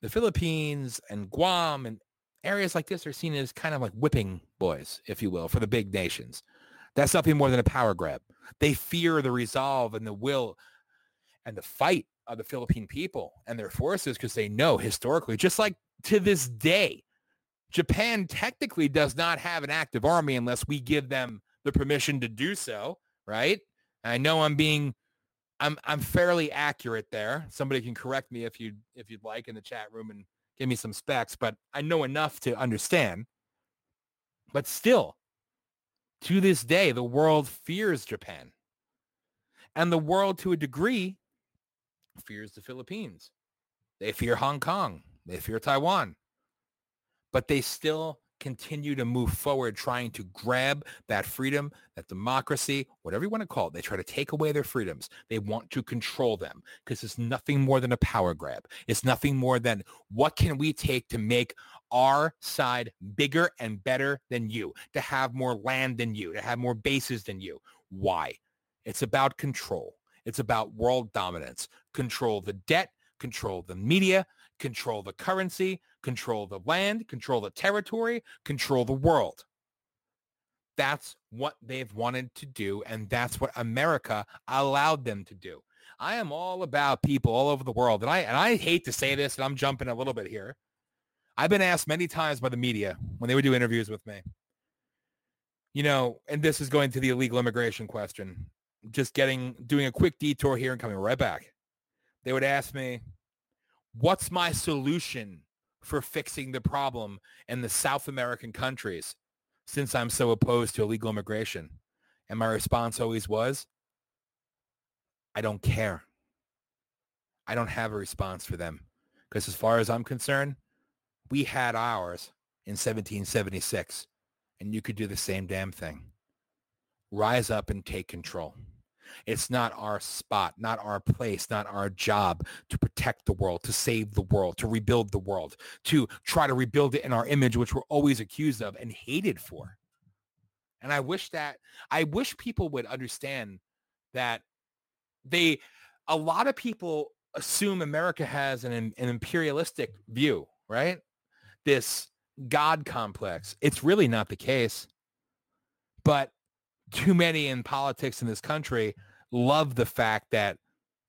the Philippines and Guam and areas like this are seen as kind of like whipping boys, if you will, for the big nations. That's nothing more than a power grab. They fear the resolve and the will and the fight of the Philippine people and their forces because they know historically, just like to this day, Japan technically does not have an active army unless we give them the permission to do so, right? I know I'm being I'm I'm fairly accurate there. Somebody can correct me if you if you'd like in the chat room and give me some specs, but I know enough to understand. But still, to this day, the world fears Japan. And the world to a degree fears the Philippines. They fear Hong Kong. They fear Taiwan. But they still continue to move forward trying to grab that freedom, that democracy, whatever you want to call it. They try to take away their freedoms. They want to control them because it's nothing more than a power grab. It's nothing more than what can we take to make our side bigger and better than you, to have more land than you, to have more bases than you. Why? It's about control. It's about world dominance. Control the debt, control the media, control the currency, control the land, control the territory, control the world. That's what they've wanted to do, and that's what America allowed them to do. I am all about people all over the world, and I and I hate to say this, and I'm jumping a little bit here. I've been asked many times by the media when they would do interviews with me. You know, and this is going to the illegal immigration question. Just getting doing a quick detour here and coming right back. They would ask me, what's my solution for fixing the problem in the South American countries since I'm so opposed to illegal immigration? And my response always was, I don't care. I don't have a response for them. Because as far as I'm concerned, we had ours in 1776, and you could do the same damn thing. Rise up and take control. It's not our spot, not our place, not our job to protect the world, to save the world, to rebuild the world, to try to rebuild it in our image, which we're always accused of and hated for. And I wish that, I wish people would understand that they, a lot of people assume America has an, an imperialistic view, right? This God complex. It's really not the case. But too many in politics in this country love the fact that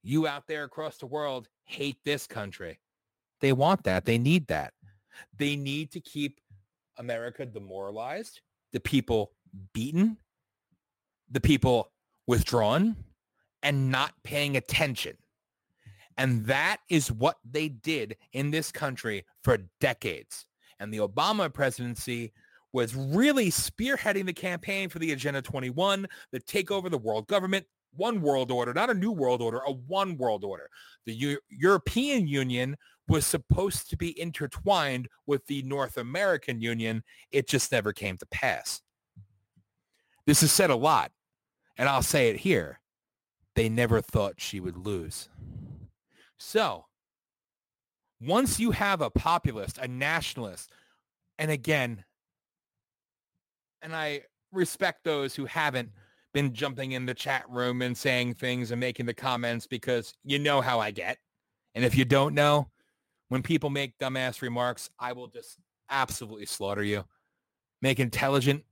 you out there across the world hate this country. They want that. They need that. They need to keep America demoralized, the people beaten, the people withdrawn, and not paying attention. And that is what they did in this country for decades. And the Obama presidency was really spearheading the campaign for the Agenda 21, the take over the world government, one world order, not a new world order, a one world order. The U- European Union was supposed to be intertwined with the North American Union. It just never came to pass. This is said a lot, and I'll say it here. They never thought she would lose. So once you have a populist, a nationalist, and again, and I respect those who haven't been jumping in the chat room and saying things and making the comments because you know how I get. And if you don't know, when people make dumbass remarks, I will just absolutely slaughter you. Make intelligent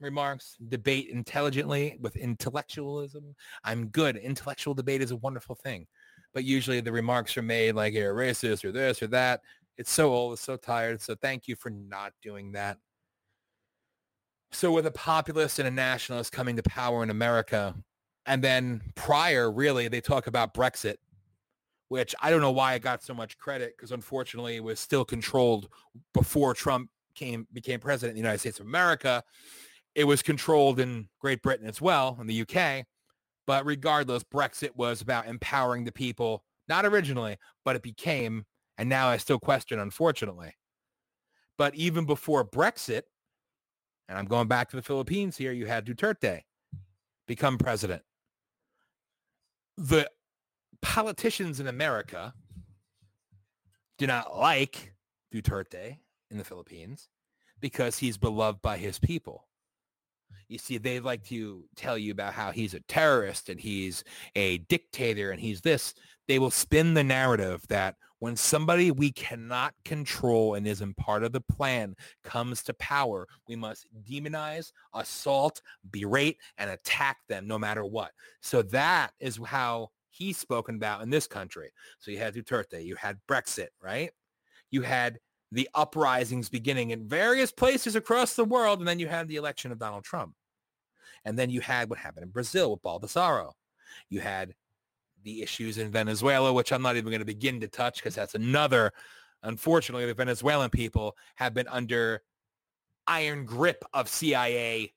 remarks, debate intelligently with intellectualism. I'm good. Intellectual debate is a wonderful thing. But usually the remarks are made like you're racist or this or that. It's so old, it's so tired. So thank you for not doing that. So with a populist and a nationalist coming to power in America, and then prior, really, they talk about Brexit, which I don't know why it got so much credit because unfortunately it was still controlled before Trump came became president of the United States of America. It was controlled in Great Britain as well, in the UK. But regardless, Brexit was about empowering the people, not originally, but it became, and now I still question, unfortunately. But even before Brexit, and I'm going back to the Philippines here, you had Duterte become president. The politicians in America do not like Duterte in the Philippines because he's beloved by his people. You see, they like to tell you about how he's a terrorist and he's a dictator and he's this. They will spin the narrative that when somebody we cannot control and isn't part of the plan comes to power, we must demonize, assault, berate, and attack them no matter what. So that is how he's spoken about in this country. So you had Duterte, you had Brexit, right? You had the uprisings beginning in various places across the world, and then you had the election of Donald Trump. And then you had what happened in Brazil with Bolsonaro. You had the issues in Venezuela, which I'm not even going to begin to touch because that's another, unfortunately, the Venezuelan people have been under iron grip of CIA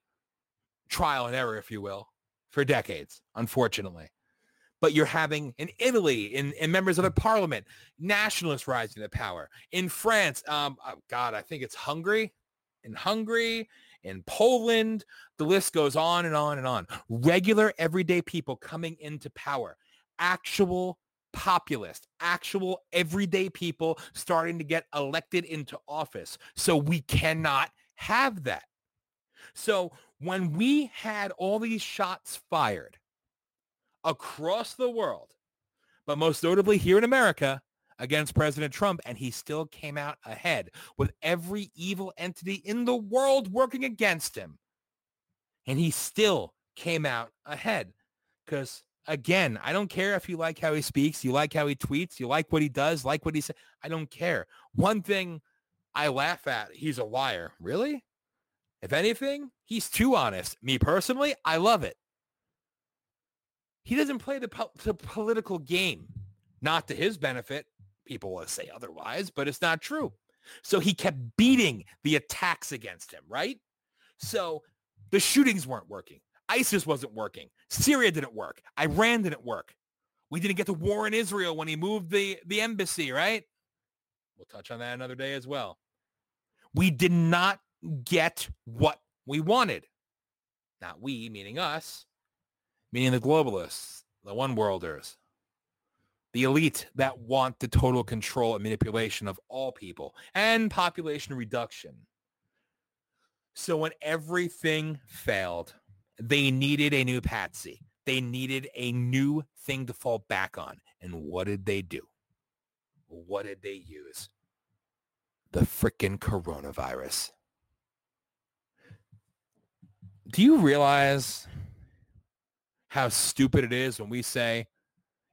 trial and error, if you will, for decades, unfortunately. But you're having in Italy, in, in members of the parliament, nationalists rising to power. In France, um, oh God, I think it's Hungary. in Hungary, in Poland. The list goes on and on and on. Regular everyday people coming into power. Actual populist, actual everyday people starting to get elected into office. So we cannot have that. So when we had all these shots fired across the world, but most notably here in America against President Trump, and he still came out ahead with every evil entity in the world working against him. And he still came out ahead because again, I don't care if you like how he speaks, you like how he tweets, you like what he does, like what he said. I don't care. One thing I laugh at, he's a liar. Really? If anything, he's too honest. Me personally, I love it. He doesn't play the, po- the political game, not to his benefit. People will say otherwise, but it's not true. So he kept beating the attacks against him, right? So the shootings weren't working. ISIS wasn't working. Syria didn't work. Iran didn't work. We didn't get the war in Israel when he moved the, the embassy, right? We'll touch on that another day as well. We did not get what we wanted. Not we, meaning us, meaning the globalists, the one worlders, the elite that want the total control and manipulation of all people and population reduction. So when everything failed, they needed a new patsy. They needed a new thing to fall back on. And what did they do? What did they use? The freaking coronavirus. Do you realize how stupid it is when we say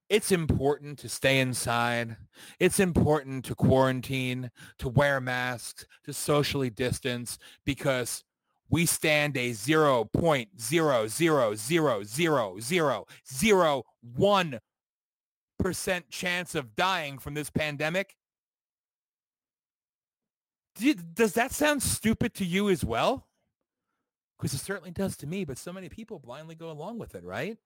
it's important to stay inside. It's important to quarantine, to wear masks, to socially distance because we stand a 0.0000001% chance of dying from this pandemic. Does that sound stupid to you as well? Because it certainly does to me, but so many people blindly go along with it, right?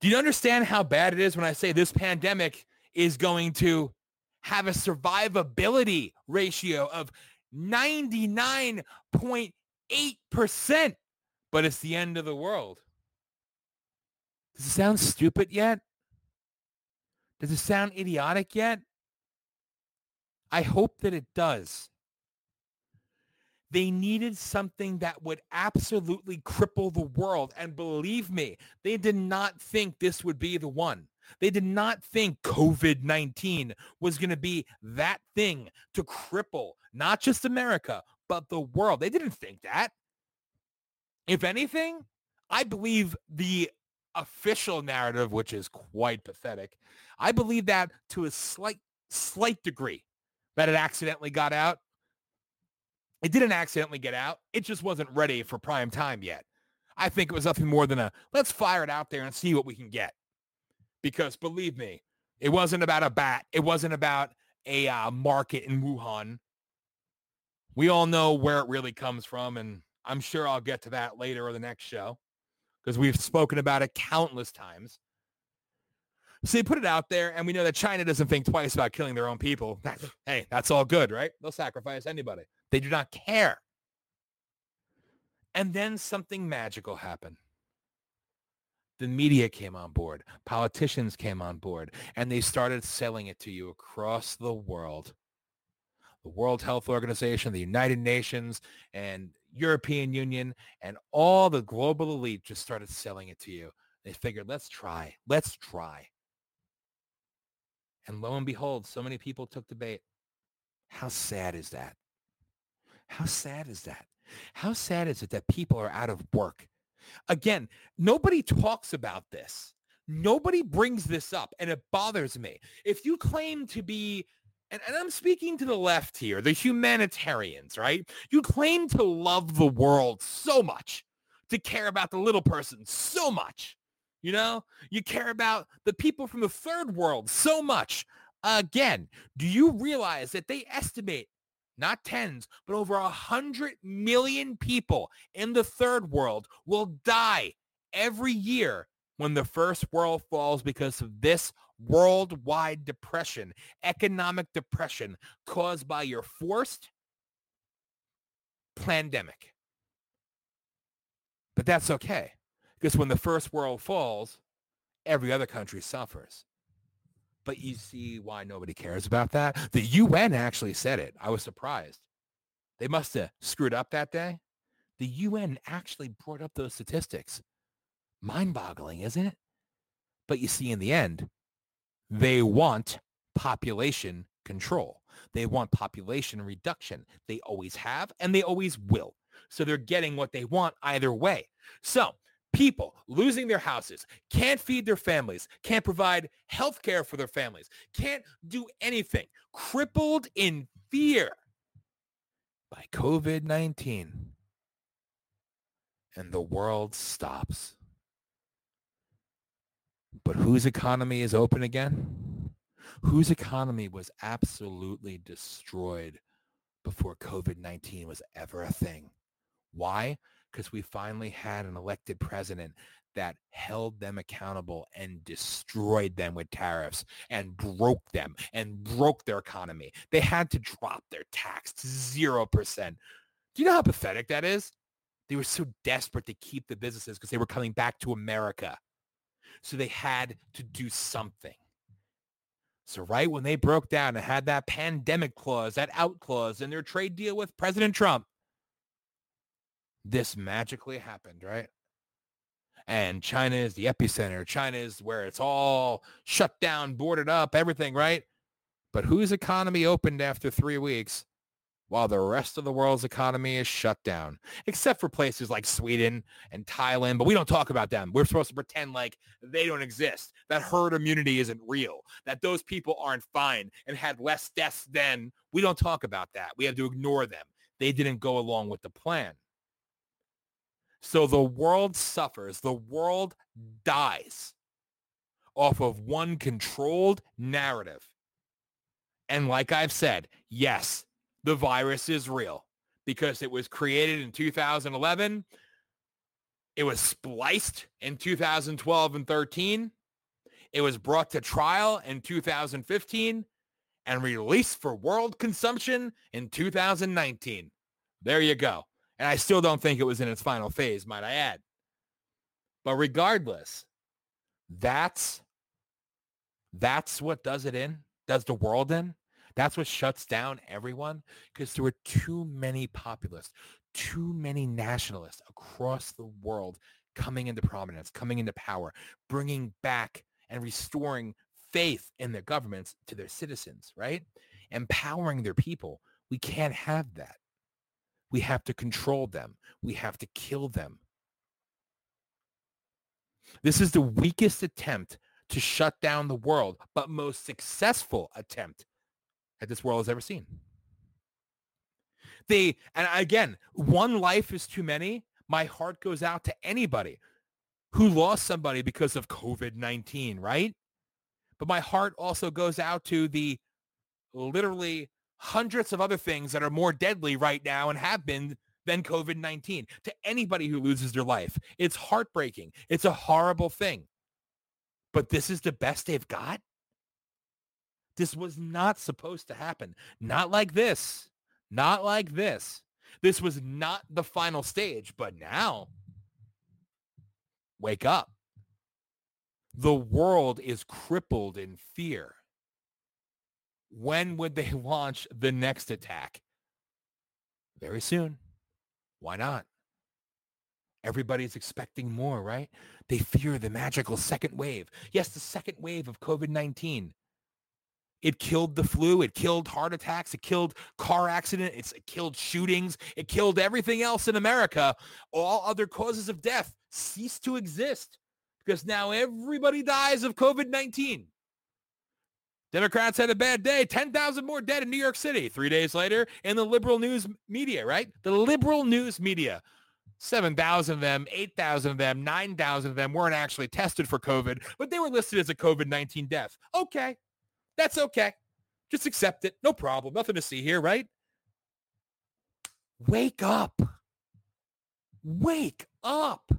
Do you understand how bad it is when I say this pandemic is going to have a survivability ratio of 99.8%, but it's the end of the world? Does it sound stupid yet? Does it sound idiotic yet? I hope that it does. They needed something that would absolutely cripple the world. And believe me, they did not think this would be the one. They did not think COVID-19 was going to be that thing to cripple not just America, but the world. They didn't think that. If anything, I believe the official narrative, which is quite pathetic, I believe that to a slight, slight degree that it accidentally got out it didn't accidentally get out. It just wasn't ready for prime time yet. I think it was nothing more than a let's fire it out there and see what we can get. Because believe me, it wasn't about a bat. It wasn't about a uh, market in Wuhan. We all know where it really comes from, and I'm sure I'll get to that later or the next show because we've spoken about it countless times. So they put it out there, and we know that China doesn't think twice about killing their own people. hey, that's all good, right? They'll sacrifice anybody. They do not care. And then something magical happened. The media came on board. Politicians came on board. And they started selling it to you across the world. The World Health Organization, the United Nations, and European Union, and all the global elite just started selling it to you. They figured, let's try. Let's try. And lo and behold, so many people took the bait. How sad is that? How sad is that? How sad is it that people are out of work? Again, nobody talks about this. Nobody brings this up, and it bothers me. If you claim to be, and, and, I'm speaking to the left here, the humanitarians, right? You claim to love the world so much, to care about the little person so much. You know, you care about the people from the third world so much. Again, do you realize that they estimate not tens, but over a hundred million people in the third world will die every year when the first world falls because of this worldwide depression, economic depression caused by your forced pandemic. But that's okay because when the first world falls, every other country suffers. But you see why nobody cares about that? The UN actually said it. I was surprised. They must have screwed up that day. The UN actually brought up those statistics. Mind-boggling, isn't it? But you see, in the end, they want population control. They want population reduction. They always have and they always will. So they're getting what they want either way. So people losing their houses, can't feed their families, can't provide health care for their families, can't do anything, crippled in fear by COVID-19. And the world stops. But whose economy is open again? Whose economy was absolutely destroyed before COVID-19 was ever a thing? Why? Because we finally had an elected president that held them accountable and destroyed them with tariffs and broke them and broke their economy. They had to drop their tax to 0%. Do you know how pathetic that is? They were so desperate to keep the businesses because they were coming back to America. So they had to do something. So right when they broke down and had that pandemic clause, that out clause in their trade deal with President Trump, this magically happened, right? And China is the epicenter. China is where it's all shut down, boarded up, everything, right? But whose economy opened after three weeks while the rest of the world's economy is shut down, except for places like Sweden and Thailand. But we don't talk about them. We're supposed to pretend like they don't exist, that herd immunity isn't real, that those people aren't fine and had less deaths than. We don't talk about that. We have to ignore them. They didn't go along with the plan. So the world suffers. The world dies off of one controlled narrative. And like I've said, yes, the virus is real because it was created in 2011. It was spliced in 2012 and 13. It was brought to trial in 2015 and released for world consumption in 2019. There you go. And I still don't think it was in its final phase, might I add. But regardless, that's that's what does it in, does the world in. That's what shuts down everyone because there were too many populists, too many nationalists across the world coming into prominence, coming into power, bringing back and restoring faith in their governments to their citizens, right? Empowering their people. We can't have that. We have to control them. We have to kill them. This is the weakest attempt to shut down the world, but most successful attempt that this world has ever seen. They, and again, one life is too many. My heart goes out to anybody who lost somebody because of COVID-19, right? But my heart also goes out to the literally hundreds of other things that are more deadly right now and have been than COVID-19 to anybody who loses their life. It's heartbreaking. It's a horrible thing. But this is the best they've got? This was not supposed to happen. Not like this. Not like this. This was not the final stage, but now wake up. The world is crippled in fear. When would they launch the next attack? Very soon. Why not? Everybody's expecting more, right? They fear the magical second wave. Yes, the second wave of COVID-19. It killed the flu. It killed heart attacks. It killed car accidents. it killed shootings. It killed everything else in America. All other causes of death cease to exist because now everybody dies of COVID-19. Democrats had a bad day. 10,000 more dead in New York City. Three days later in the liberal news media, right? The liberal news media. 7,000 of them, 8,000 of them, 9,000 of them weren't actually tested for COVID, but they were listed as a COVID-19 death. Okay. That's okay. Just accept it. No problem. Nothing to see here, right? Wake up. Wake up.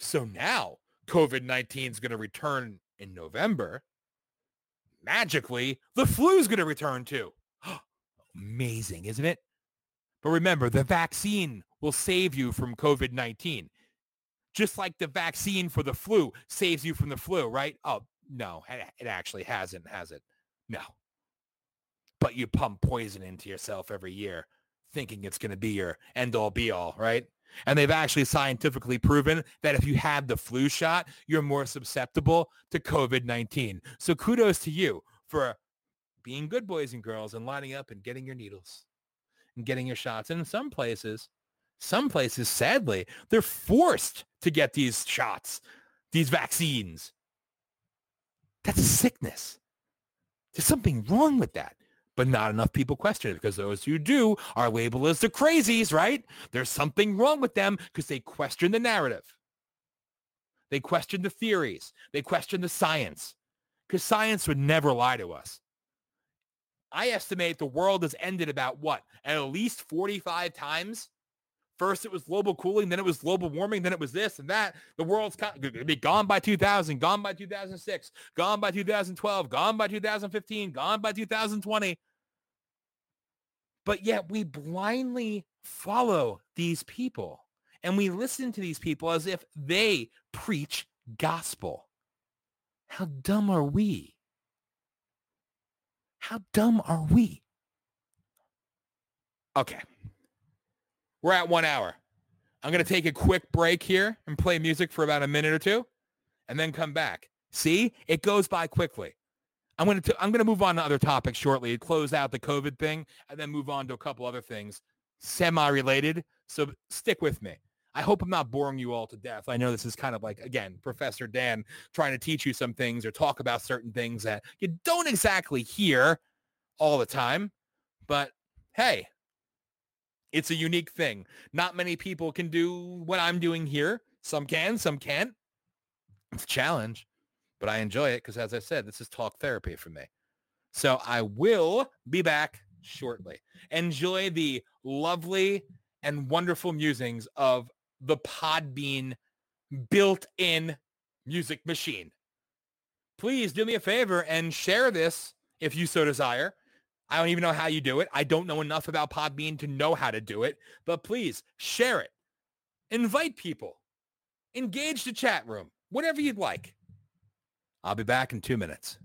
So now COVID-19 is going to return in November magically, the flu is going to return too. Amazing, isn't it? But remember, the vaccine will save you from COVID-19. Just like the vaccine for the flu saves you from the flu, right? Oh, no, it actually hasn't, has it? No. But you pump poison into yourself every year thinking it's going to be your end all be all, right? And they've actually scientifically proven that if you had the flu shot, you're more susceptible to COVID-19. So kudos to you for being good boys and girls and lining up and getting your needles and getting your shots. And in some places, some places, sadly, they're forced to get these shots, these vaccines. That's a sickness. There's something wrong with that but not enough people question it because those who do are labeled as the crazies, right? There's something wrong with them because they question the narrative. They question the theories. They question the science because science would never lie to us. I estimate the world has ended about what? At least 45 times. First it was global cooling, then it was global warming, then it was this and that. The world's to be gone by 2000, gone by 2006, gone by 2012, gone by 2015, gone by 2020 but yet we blindly follow these people and we listen to these people as if they preach gospel. How dumb are we? How dumb are we? Okay. We're at one hour. I'm going to take a quick break here and play music for about a minute or two and then come back. See, it goes by quickly. I'm going to I'm going to move on to other topics shortly, close out the COVID thing, and then move on to a couple other things semi-related. So stick with me. I hope I'm not boring you all to death. I know this is kind of like, again, Professor Dan trying to teach you some things or talk about certain things that you don't exactly hear all the time. But hey, it's a unique thing. Not many people can do what I'm doing here. Some can, some can't. It's a challenge but I enjoy it because, as I said, this is talk therapy for me. So I will be back shortly. Enjoy the lovely and wonderful musings of the Podbean built-in music machine. Please do me a favor and share this if you so desire. I don't even know how you do it. I don't know enough about Podbean to know how to do it, but please share it. Invite people. Engage the chat room. Whatever you'd like. I'll be back in two minutes.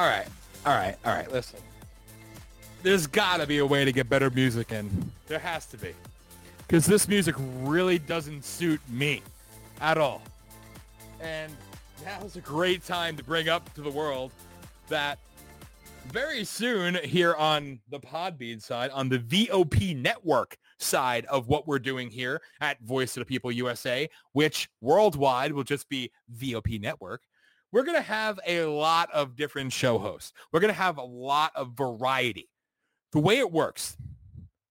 All right. All right. All right. Listen. There's got to be a way to get better music in. There has to be. Because this music really doesn't suit me at all. And now is a great time to bring up to the world that very soon here on the Podbean side, on the VOP network side of what we're doing here at Voice of the People USA, which worldwide will just be VOP Network, we're going to have a lot of different show hosts. We're going to have a lot of variety. The way it works,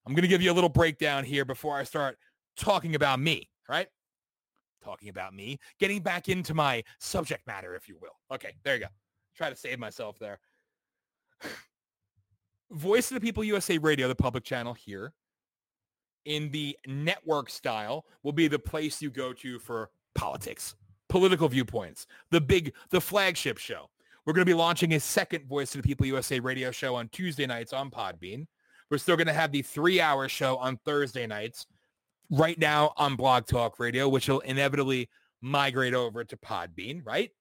I'm going to give you a little breakdown here before I start talking about me, right? Talking about me, getting back into my subject matter, if you will. Okay, there you go. Try to save myself there. Voice of the People USA Radio, the public channel here, in the network style, will be the place you go to for politics, political viewpoints, the big, the flagship show. We're going to be launching a second Voice of the People USA radio show on Tuesday nights on Podbean. We're still going to have the three-hour show on Thursday nights right now on Blog Talk Radio, which will inevitably migrate over to Podbean, right?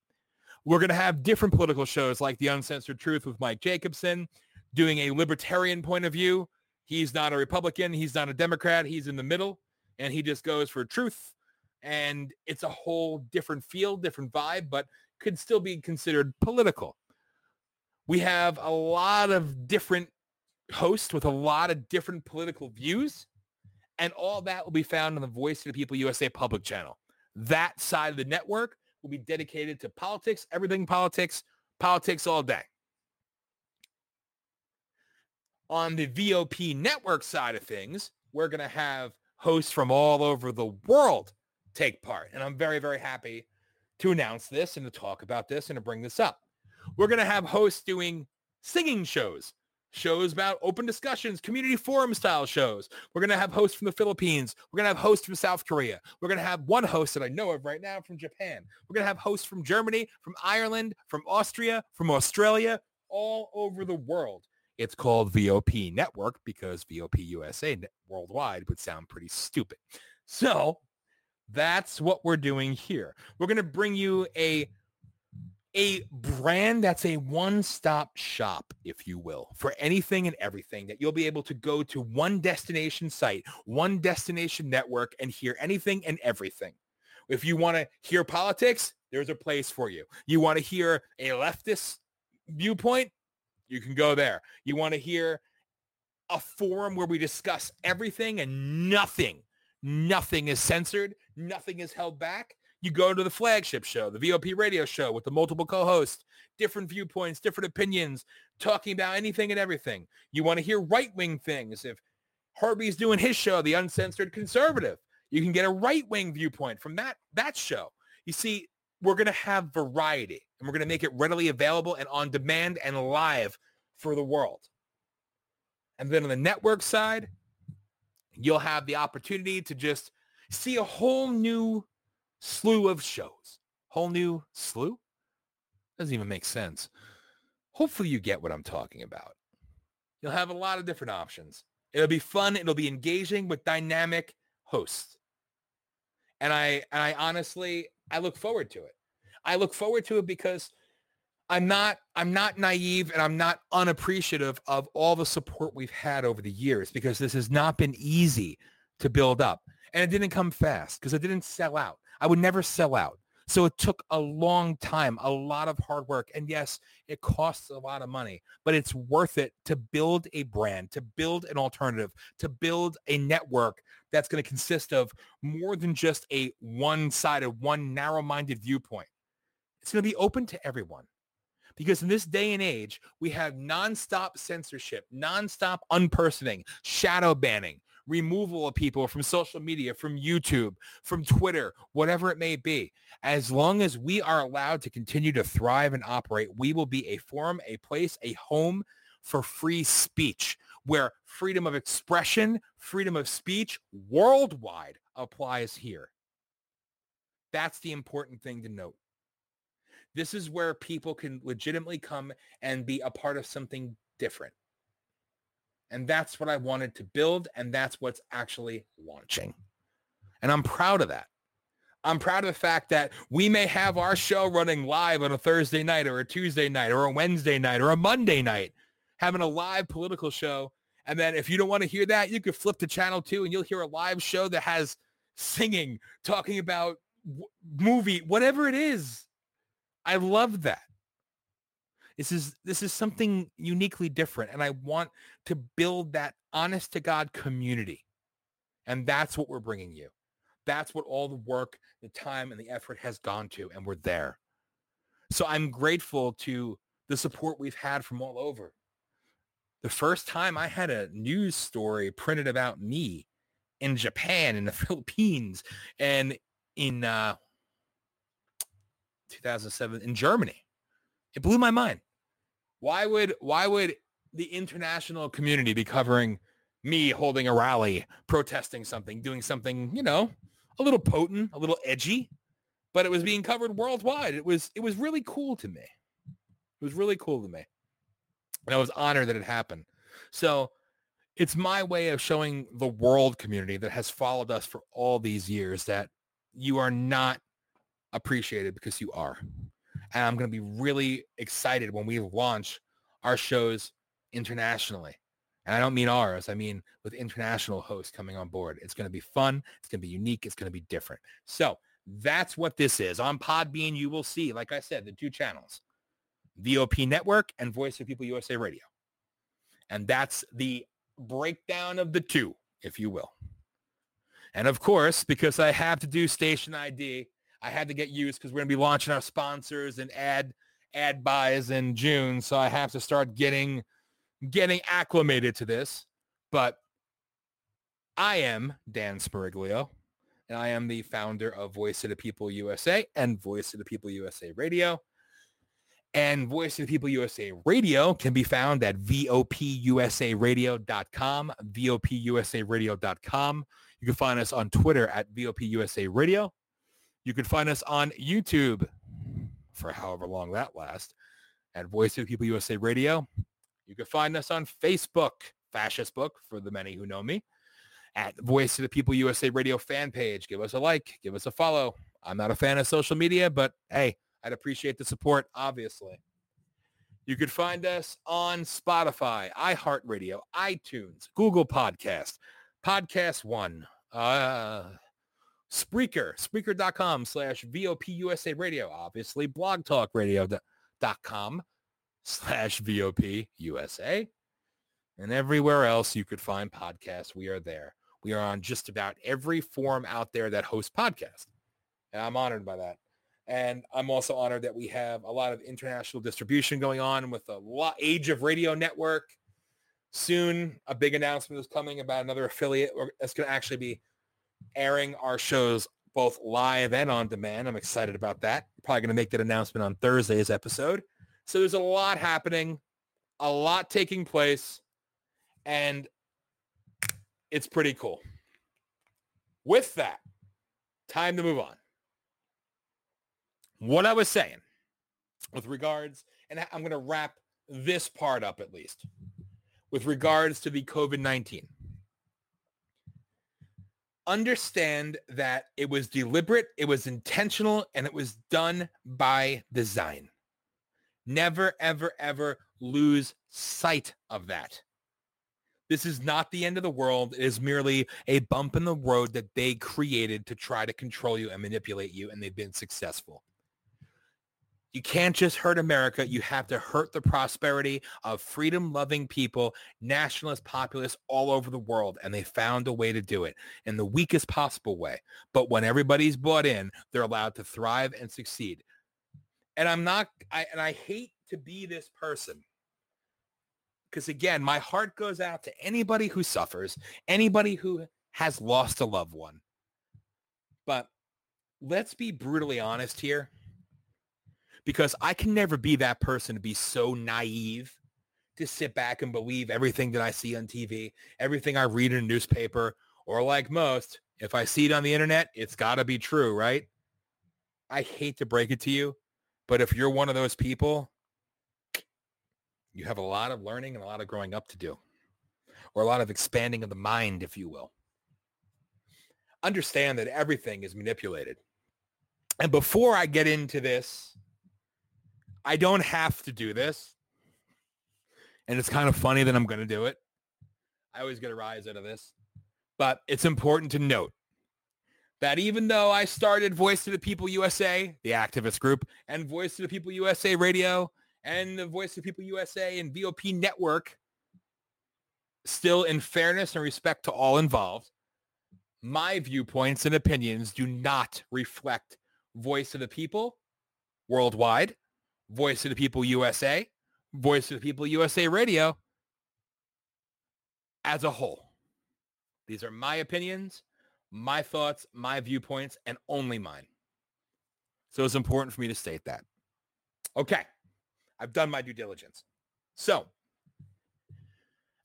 We're going to have different political shows like The Uncensored Truth with Mike Jacobson, doing a libertarian point of view. He's not a Republican. He's not a Democrat. He's in the middle, and he just goes for truth. And it's a whole different feel, different vibe, but could still be considered political. We have a lot of different hosts with a lot of different political views. And all that will be found on the Voice of the People USA public channel. That side of the network will be dedicated to politics, everything politics, politics all day. On the VOP network side of things, we're going to have hosts from all over the world take part. And I'm very, very happy to announce this and to talk about this and to bring this up. We're going to have hosts doing singing shows, shows about open discussions, community forum style shows. We're going to have hosts from the Philippines. We're going to have hosts from South Korea. We're going to have one host that I know of right now from Japan. We're going to have hosts from Germany, from Ireland, from Austria, from Australia, all over the world. It's called VOP Network because VOP USA worldwide would sound pretty stupid. So that's what we're doing here. We're going to bring you a a brand that's a one-stop shop, if you will, for anything and everything that you'll be able to go to one destination site, one destination network and hear anything and everything. If you want to hear politics, there's a place for you. You want to hear a leftist viewpoint, you can go there. You want to hear a forum where we discuss everything and nothing, nothing is censored, nothing is held back. You go to the flagship show, the VOP radio show with the multiple co-hosts, different viewpoints, different opinions, talking about anything and everything. You want to hear right-wing things. If Herbie's doing his show, The Uncensored Conservative, you can get a right-wing viewpoint from that, that show. You see, we're going to have variety and we're going to make it readily available and on demand and live for the world. And then on the network side, you'll have the opportunity to just see a whole new slew of shows. Whole new slew? Doesn't even make sense. Hopefully you get what I'm talking about. You'll have a lot of different options. It'll be fun. It'll be engaging with dynamic hosts. And I, and I honestly, I look forward to it. I look forward to it because I'm not I'm not naive and I'm not unappreciative of all the support we've had over the years because this has not been easy to build up. And it didn't come fast because it didn't sell out. I would never sell out. So it took a long time, a lot of hard work. And yes, it costs a lot of money, but it's worth it to build a brand, to build an alternative, to build a network that's going to consist of more than just a one-sided, one narrow-minded viewpoint. It's going to be open to everyone. Because in this day and age, we have nonstop censorship, nonstop unpersoning, shadow banning, removal of people from social media, from YouTube, from Twitter, whatever it may be. As long as we are allowed to continue to thrive and operate, we will be a forum, a place, a home for free speech where freedom of expression, freedom of speech worldwide applies here. That's the important thing to note. This is where people can legitimately come and be a part of something different. And that's what I wanted to build. And that's what's actually launching. And I'm proud of that. I'm proud of the fact that we may have our show running live on a Thursday night or a Tuesday night or a Wednesday night or a Monday night, having a live political show. And then if you don't want to hear that, you could flip to channel two and you'll hear a live show that has singing, talking about w- movie, whatever it is. I love that. This is this is something uniquely different and I want to build that honest to God community. And that's what we're bringing you. That's what all the work, the time, and the effort has gone to, and we're there. So I'm grateful to the support we've had from all over. The first time I had a news story printed about me in Japan, in the Philippines, and in uh, 2007 in Germany, it blew my mind. Why would why would the international community be covering me holding a rally, protesting something, doing something, you know, a little potent, a little edgy, but it was being covered worldwide. It was it was really cool to me. It was really cool to me. And I was honored that it happened. So it's my way of showing the world community that has followed us for all these years that you are not appreciated because you are. And I'm going to be really excited when we launch our shows internationally. And I don't mean ours. I mean with international hosts coming on board. It's going to be fun. It's going to be unique. It's going to be different. So that's what this is. On Podbean, you will see, like I said, the two channels, VOP Network and Voice of People USA Radio. And that's the breakdown of the two, if you will. And of course, because I have to do station ID, I had to get used because we're going to be launching our sponsors and ad ad buys in June. So I have to start getting getting acclimated to this. But I am Dan Spiriglio, and I am the founder of Voice of the People USA and Voice of the People USA Radio. And Voice of the People USA Radio can be found at VOPUSARadio.com, VOPUSARadio.com. You can find us on Twitter at VOPUSA Radio. You can find us on YouTube for however long that lasts at Voice of the People USA Radio. You can find us on Facebook, Fascist Book for the many who know me, at Voice of the People USA Radio fan page. Give us a like, give us a follow. I'm not a fan of social media, but hey, I'd appreciate the support, obviously. You could find us on Spotify, iHeartRadio, iTunes, Google Podcast, Podcast One, uh, Spreaker, Spreaker.com slash VOPUSA Radio, obviously, blogtalkradio.com slash VOPUSA, and everywhere else you could find podcasts. We are there. We are on just about every forum out there that hosts podcasts. And I'm honored by that. And I'm also honored that we have a lot of international distribution going on with the Age of Radio Network. Soon, a big announcement is coming about another affiliate that's going to actually be airing our shows both live and on demand. I'm excited about that. Probably going to make that announcement on Thursday's episode. So there's a lot happening, a lot taking place, and it's pretty cool. With that, time to move on. What I was saying with regards, and I'm going to wrap this part up at least, with regards to the COVID-19 understand that it was deliberate, it was intentional, and it was done by design. Never, ever, ever lose sight of that. This is not the end of the world. It is merely a bump in the road that they created to try to control you and manipulate you, and they've been successful. You can't just hurt America. You have to hurt the prosperity of freedom-loving people, nationalist populists all over the world. And they found a way to do it in the weakest possible way. But when everybody's bought in, they're allowed to thrive and succeed. And I'm not, I, and I hate to be this person. Because again, my heart goes out to anybody who suffers, anybody who has lost a loved one. But let's be brutally honest here because I can never be that person to be so naive to sit back and believe everything that I see on TV, everything I read in a newspaper, or like most, if I see it on the internet, it's got to be true, right? I hate to break it to you, but if you're one of those people, you have a lot of learning and a lot of growing up to do, or a lot of expanding of the mind, if you will. Understand that everything is manipulated. And before I get into this, I don't have to do this. And it's kind of funny that I'm going to do it. I always get a rise out of this. But it's important to note that even though I started Voice of the People USA, the activist group, and Voice of the People USA Radio, and the Voice of the People USA and VOP Network, still in fairness and respect to all involved, My viewpoints and opinions do not reflect Voice of the People worldwide, Voice of the People USA, Voice of the People USA Radio as a whole. These are my opinions, my thoughts, my viewpoints, and only mine. So it's important for me to state that. Okay. I've done my due diligence. So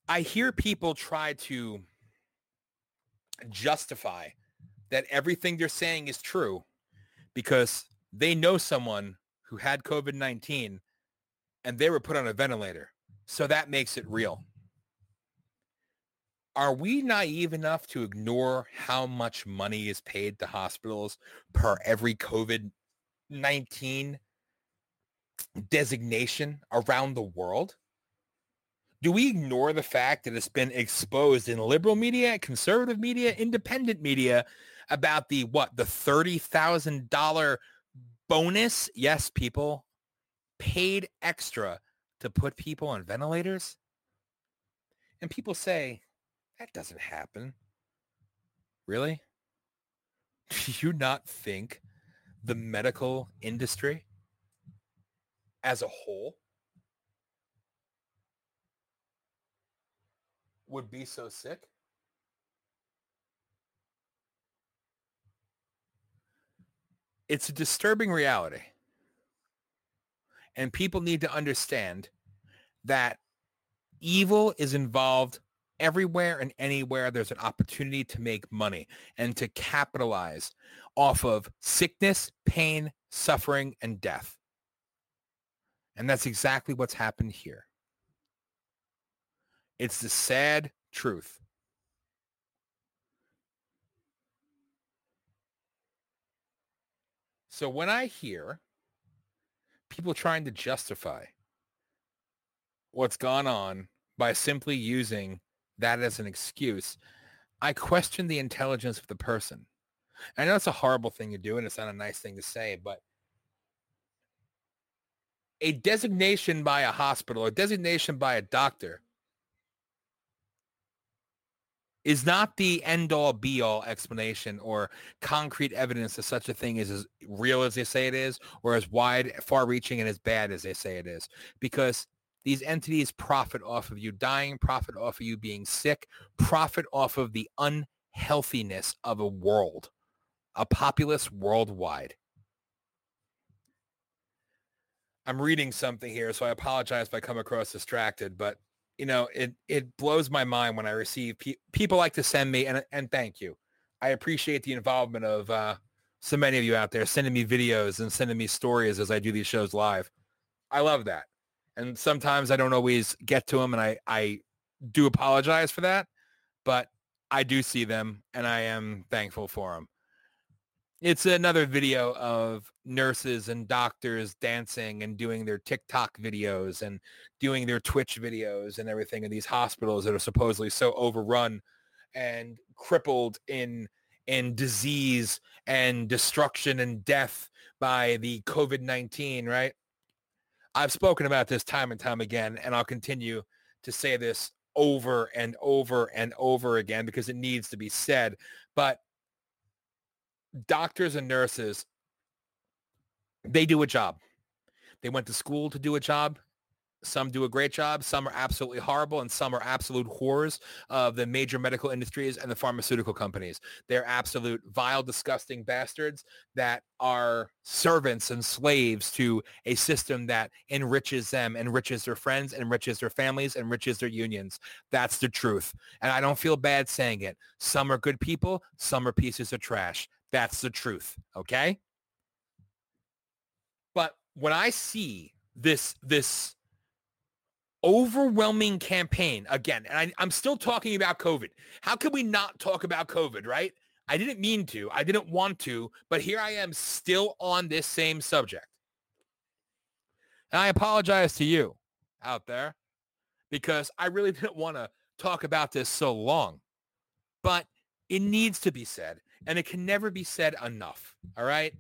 I hear people try to justify that everything they're saying is true because they know someone who had COVID-19 and they were put on a ventilator. So that makes it real. Mm. Are we naive enough to ignore how much money is paid to hospitals per every COVID-19 designation around the world? Do we ignore the fact that it's been exposed in liberal media, conservative media, independent media about the what the $30,000 bonus? Yes, people paid extra to put people on ventilators. And people say, that doesn't happen. Really? Do you not think the medical industry as a whole would be so sick? It's a disturbing reality. And people need to understand that evil is involved everywhere and anywhere there's an opportunity to make money and to capitalize off of sickness, pain, suffering, and death. And that's exactly what's happened here. It's the sad truth. So when I hear people trying to justify what's gone on by simply using that as an excuse, I question the intelligence of the person. I know it's a horrible thing to do and it's not a nice thing to say, but a designation by a hospital, a designation by a doctor is not the end all be all explanation or concrete evidence that such a thing is as real as they say it is or as wide, far reaching and as bad as they say it is. Because these entities profit off of you dying, profit off of you being sick, profit off of the unhealthiness of a world, a populace worldwide. I'm reading something here, so I apologize if I come across distracted, but you know, it it blows my mind when I receive pe- people like to send me and and thank you. I appreciate the involvement of uh, so many of you out there sending me videos and sending me stories as I do these shows live. I love that. And sometimes I don't always get to them and I I do apologize for that, but I do see them and I am thankful for them. It's another video of nurses and doctors dancing and doing their TikTok videos and doing their Twitch videos and everything in these hospitals that are supposedly so overrun and crippled in in disease and destruction and death by the COVID-19, right? I've spoken about this time and time again, and I'll continue to say this over and over and over again because it needs to be said. But doctors and nurses, they do a job. They went to school to do a job. Some do a great job. Some are absolutely horrible, and some are absolute whores of the major medical industries and the pharmaceutical companies. They're absolute vile, disgusting bastards that are servants and slaves to a system that enriches them, enriches their friends, enriches their families, enriches their unions. That's the truth. And I don't feel bad saying it. Some are good people. Some are pieces of trash. That's the truth. Okay. But when I see this, this overwhelming campaign again, and I, I'm still talking about COVID. How can we not talk about COVID, right? I didn't mean to. I didn't want to, but here I am still on this same subject. And I apologize to you out there because I really didn't want to talk about this so long. But it needs to be said and it can never be said enough. All right.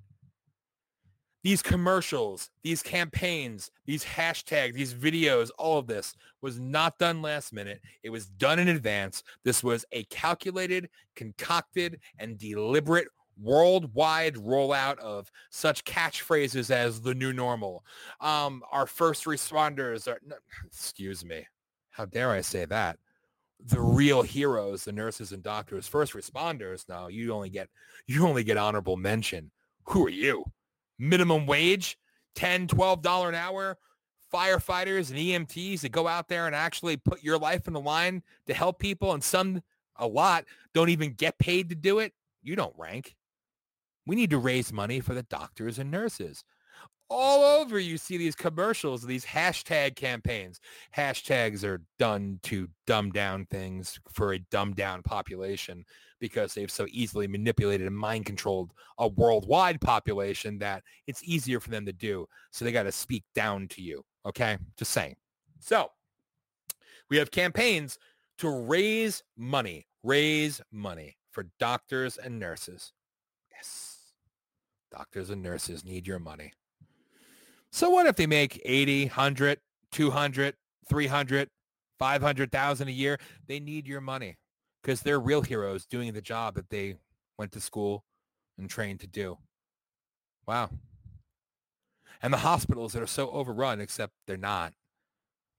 these commercials, these campaigns, these hashtags, these videos, all of this was not done last minute. It was done in advance. This was a calculated, concocted, and deliberate worldwide rollout of such catchphrases as the new normal. Um, our first responders are, no, excuse me, how dare I say that? The real heroes, the nurses and doctors, first responders. Now you only get you only get honorable mention. Who are you? minimum wage, 10, 12 dollar an hour, firefighters and EMTs that go out there and actually put your life in the line to help people and some a lot don't even get paid to do it. You don't rank. We need to raise money for the doctors and nurses. All over you see these commercials, these hashtag campaigns. Hashtags are done to dumb down things for a dumbed down population because they've so easily manipulated and mind controlled a worldwide population that it's easier for them to do. So they got to speak down to you. Okay. Just saying. So we have campaigns to raise money, raise money for doctors and nurses. Yes. Doctors and nurses need your money. So what if they make 80, 100, 200, 300, 500,000 a year? They need your money because they're real heroes doing the job that they went to school and trained to do. Wow. And the hospitals that are so overrun, except they're not.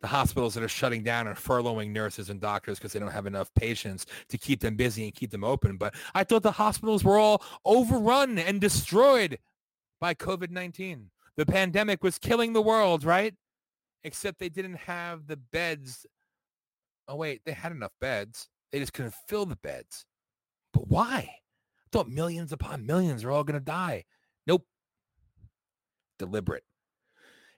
The hospitals that are shutting down and furloughing nurses and doctors because they don't have enough patients to keep them busy and keep them open. But I thought the hospitals were all overrun and destroyed by COVID-19. The pandemic was killing the world, right? Except they didn't have the beds. Oh, wait, they had enough beds. They just couldn't fill the beds. But why? I thought millions upon millions are all going to die. Nope. Deliberate.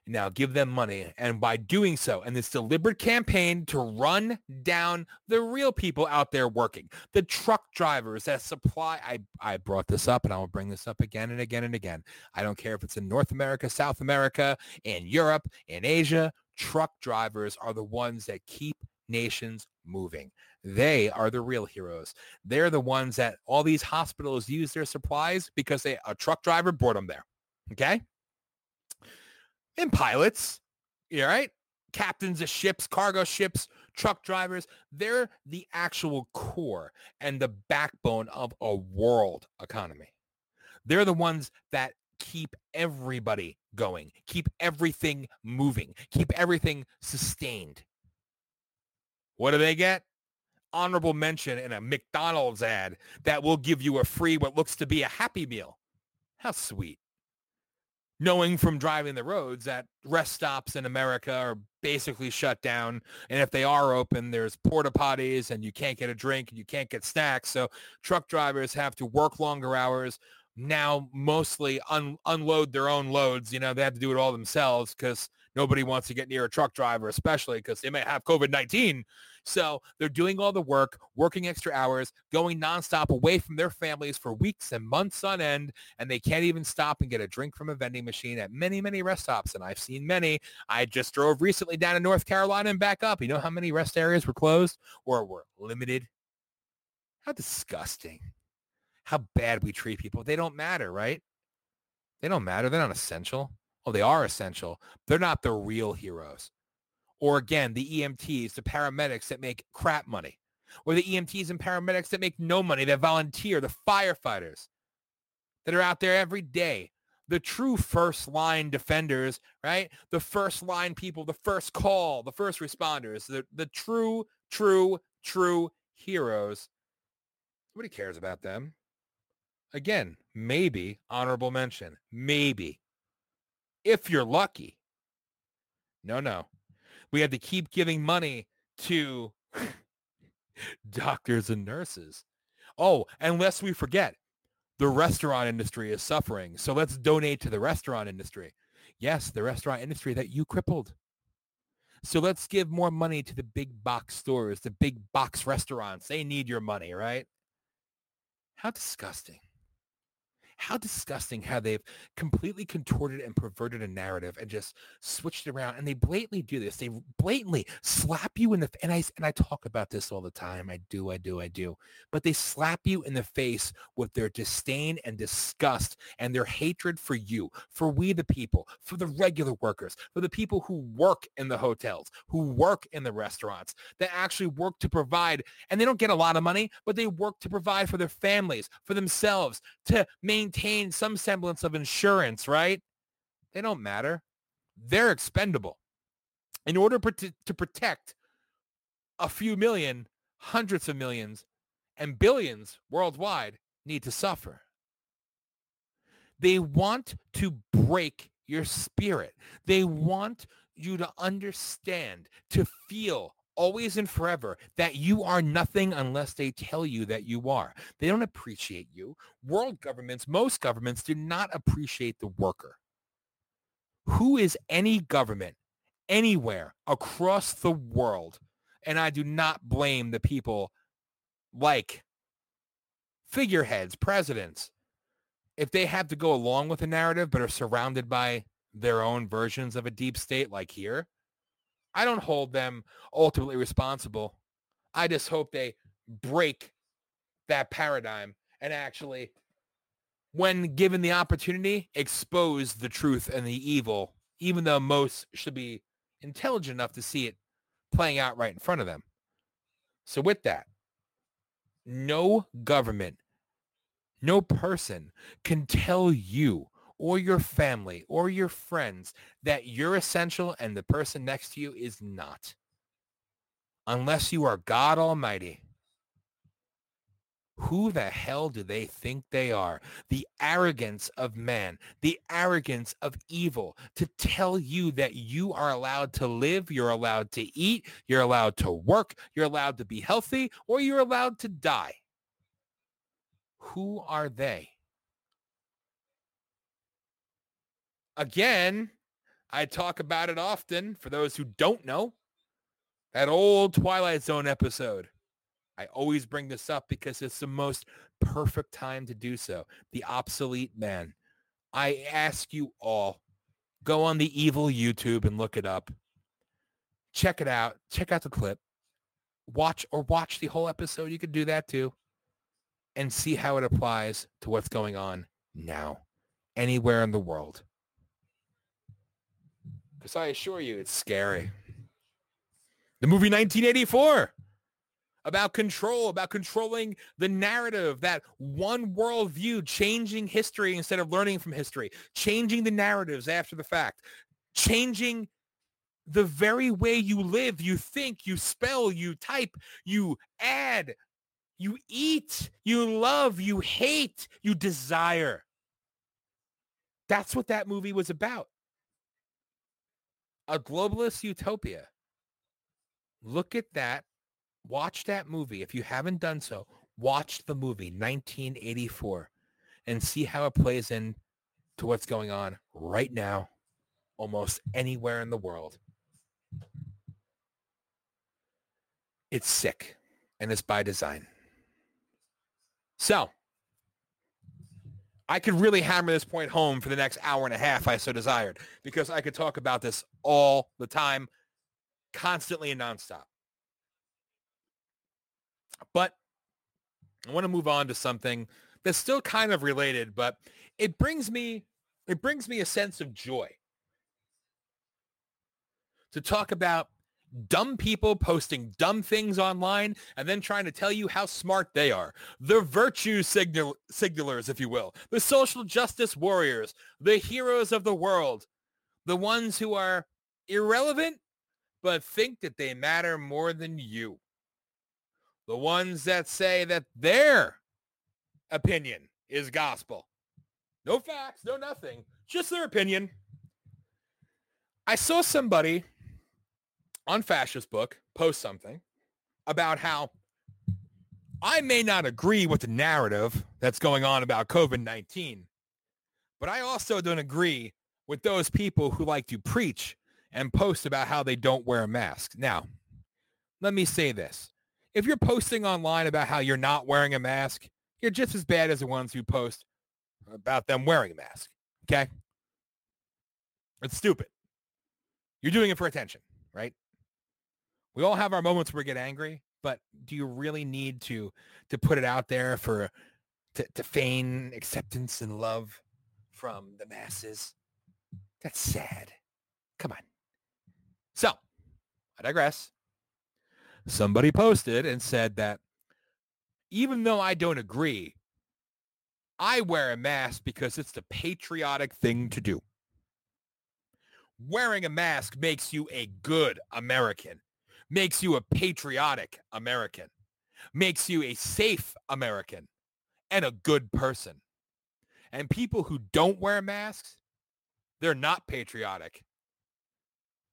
Now give them money. And by doing so, and this deliberate campaign to run down the real people out there working, the truck drivers that supply, I, I brought this up and I will bring this up again and again and again. I don't care if it's in North America, South America, in Europe, in Asia, truck drivers are the ones that keep nations moving. They are the real heroes. They're the ones that all these hospitals use their supplies because they, a truck driver brought them there. Okay and pilots, all right? Captains of ships, cargo ships, truck drivers, they're the actual core and the backbone of a world economy. They're the ones that keep everybody going, keep everything moving, keep everything sustained. What do they get? Honorable mention in a McDonald's ad that will give you a free what looks to be a happy meal. How sweet knowing from driving the roads that rest stops in America are basically shut down. And if they are open, there's porta potties and you can't get a drink and you can't get snacks. So truck drivers have to work longer hours, now mostly un- unload their own loads. You know, they have to do it all themselves because nobody wants to get near a truck driver, especially because they may have COVID-19. So they're doing all the work, working extra hours, going nonstop away from their families for weeks and months on end, and they can't even stop and get a drink from a vending machine at many, many rest stops. And I've seen many. I just drove recently down to North Carolina and back up. You know how many rest areas were closed or were limited? How disgusting how bad we treat people. They don't matter, right? They don't matter. They're not essential. Oh, they are essential. They're not the real heroes. Or again, the EMTs, the paramedics that make crap money. Or the EMTs and paramedics that make no money, that volunteer, the firefighters that are out there every day. The true first line defenders, right? The first line people, the first call, the first responders, the, the true, true, true heroes. Nobody cares about them. Again, maybe honorable mention. Maybe. If you're lucky. No, no. We have to keep giving money to doctors and nurses. Oh, and lest we forget, the restaurant industry is suffering. So let's donate to the restaurant industry. Yes, the restaurant industry that you crippled. So let's give more money to the big box stores, the big box restaurants. They need your money, right? How disgusting. How disgusting how they've completely contorted and perverted a narrative and just switched around. And they blatantly do this. They blatantly slap you in the and I and I talk about this all the time. I do, I do, I do. But they slap you in the face with their disdain and disgust and their hatred for you, for we the people, for the regular workers, for the people who work in the hotels, who work in the restaurants, that actually work to provide. And they don't get a lot of money, but they work to provide for their families, for themselves, to maintain some semblance of insurance, right? They don't matter. They're expendable. In order to, to protect a few million, hundreds of millions, and billions worldwide need to suffer. They want to break your spirit. They want you to understand, to feel always and forever that you are nothing unless they tell you that you are. They don't appreciate you. World governments, most governments do not appreciate the worker. Who is any government anywhere across the world? And I do not blame the people like figureheads, presidents, if they have to go along with a narrative but are surrounded by their own versions of a deep state like here, I don't hold them ultimately responsible. I just hope they break that paradigm and actually, when given the opportunity, expose the truth and the evil, even though most should be intelligent enough to see it playing out right in front of them. So with that, no government, no person can tell you or your family or your friends that you're essential and the person next to you is not. Unless you are God Almighty. Who the hell do they think they are? The arrogance of man, the arrogance of evil to tell you that you are allowed to live, you're allowed to eat, you're allowed to work, you're allowed to be healthy, or you're allowed to die. Who are they? Again, I talk about it often for those who don't know. That old Twilight Zone episode. I always bring this up because it's the most perfect time to do so. The obsolete man. I ask you all, go on the evil YouTube and look it up. Check it out. Check out the clip. Watch or watch the whole episode. You could do that too. And see how it applies to what's going on now, anywhere in the world. Because I assure you, it's scary. The movie 1984 about control, about controlling the narrative, that one worldview, changing history instead of learning from history, changing the narratives after the fact, changing the very way you live, you think, you spell, you type, you add, you eat, you love, you hate, you desire. That's what that movie was about a globalist utopia. Look at that. Watch that movie. If you haven't done so, watch the movie 1984 and see how it plays in to what's going on right now almost anywhere in the world. It's sick and it's by design. So, I could really hammer this point home for the next hour and a half I so desired, because I could talk about this all the time, constantly and nonstop. But I want to move on to something that's still kind of related, but it brings me it brings me a sense of joy to talk about dumb people posting dumb things online and then trying to tell you how smart they are. The virtue signal- signalers, if you will. The social justice warriors. The heroes of the world. The ones who are irrelevant but think that they matter more than you. The ones that say that their opinion is gospel. No facts, no nothing, just their opinion. I saw somebody on Fascist Book post something about how I may not agree with the narrative that's going on about COVID-19, but I also don't agree with those people who like to preach and post about how they don't wear a mask. Now, let me say this. If you're posting online about how you're not wearing a mask, you're just as bad as the ones who post about them wearing a mask. Okay? It's stupid. You're doing it for attention, right? We all have our moments where we get angry, but do you really need to to put it out there for to, to feign acceptance and love from the masses? That's sad. Come on. So, I digress. Somebody posted and said that even though I don't agree, I wear a mask because it's the patriotic thing to do. Wearing a mask makes you a good American, makes you a patriotic American, makes you a safe American, and a good person. And people who don't wear masks, they're not patriotic.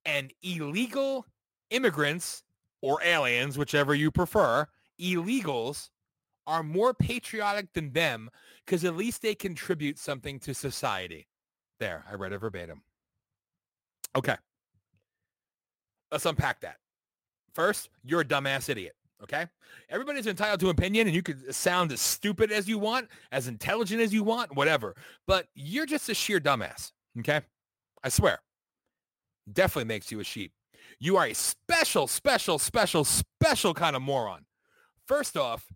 And illegal immigrants or aliens, whichever you prefer, illegals are more patriotic than them because at least they contribute something to society. There, I read it verbatim. Okay. Let's unpack that. First, you're a dumbass idiot. Okay. Everybody's entitled to opinion and you can sound as stupid as you want, as intelligent as you want, whatever. But you're just a sheer dumbass. Okay. I swear. Definitely makes you a sheep. You are a special, special, special, special kind of moron. First off,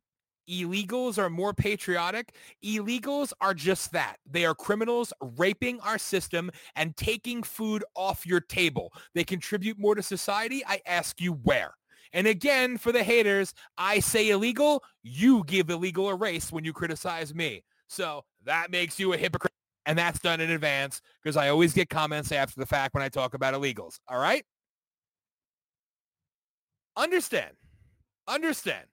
illegals are more patriotic. Illegals are just that. They are criminals raping our system and taking food off your table. They contribute more to society. I ask you where. And again, for the haters, I say illegal. You give illegal a race when you criticize me. So that makes you a hypocrite. And that's done in advance because I always get comments after the fact when I talk about illegals. All right? Understand, understand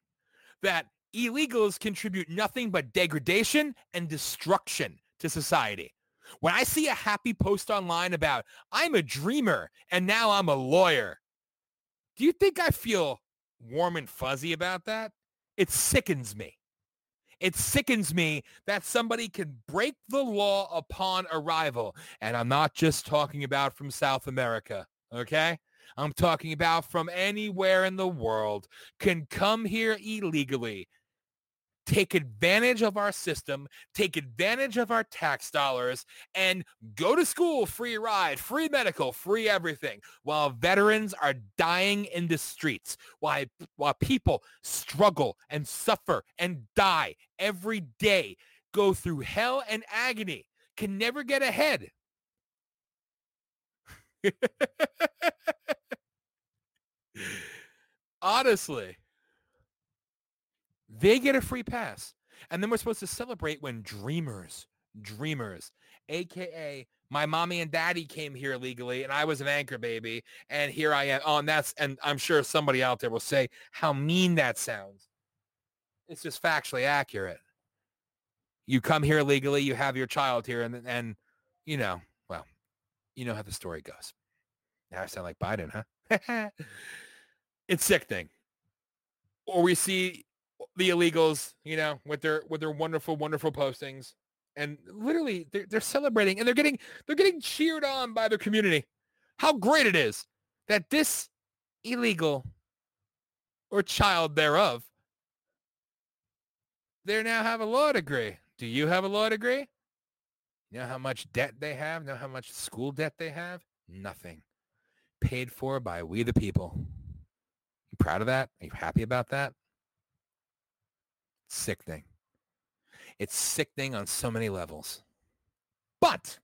that illegals contribute nothing but degradation and destruction to society. When I see a happy post online about, I'm a dreamer and now I'm a lawyer, do you think I feel warm and fuzzy about that? It sickens me. It sickens me that somebody can break the law upon arrival. And I'm not just talking about from South America, okay? I'm talking about from anywhere in the world can come here illegally, take advantage of our system, take advantage of our tax dollars, and go to school free ride, free medical, free everything, while veterans are dying in the streets, while, while people struggle and suffer and die every day, go through hell and agony, can never get ahead. Honestly, they get a free pass. And then we're supposed to celebrate when dreamers, dreamers, aka my mommy and daddy came here legally and I was an anchor baby and here I am. Oh, and that's, and I'm sure somebody out there will say how mean that sounds. It's just factually accurate. You come here legally, you have your child here and, and, you know, well, you know how the story goes. Now I sound like Biden, huh? it's sickening. Or we see the illegals, you know, with their with their wonderful, wonderful postings, and literally they're, they're celebrating and they're getting they're getting cheered on by their community. How great it is that this illegal or child thereof, they now have a law degree. Do you have a law degree? You know how much debt they have? Know how much school debt they have? Nothing. Paid for by we the people. You proud of that? Are you happy about that? Sickening. It's sickening on so many levels. But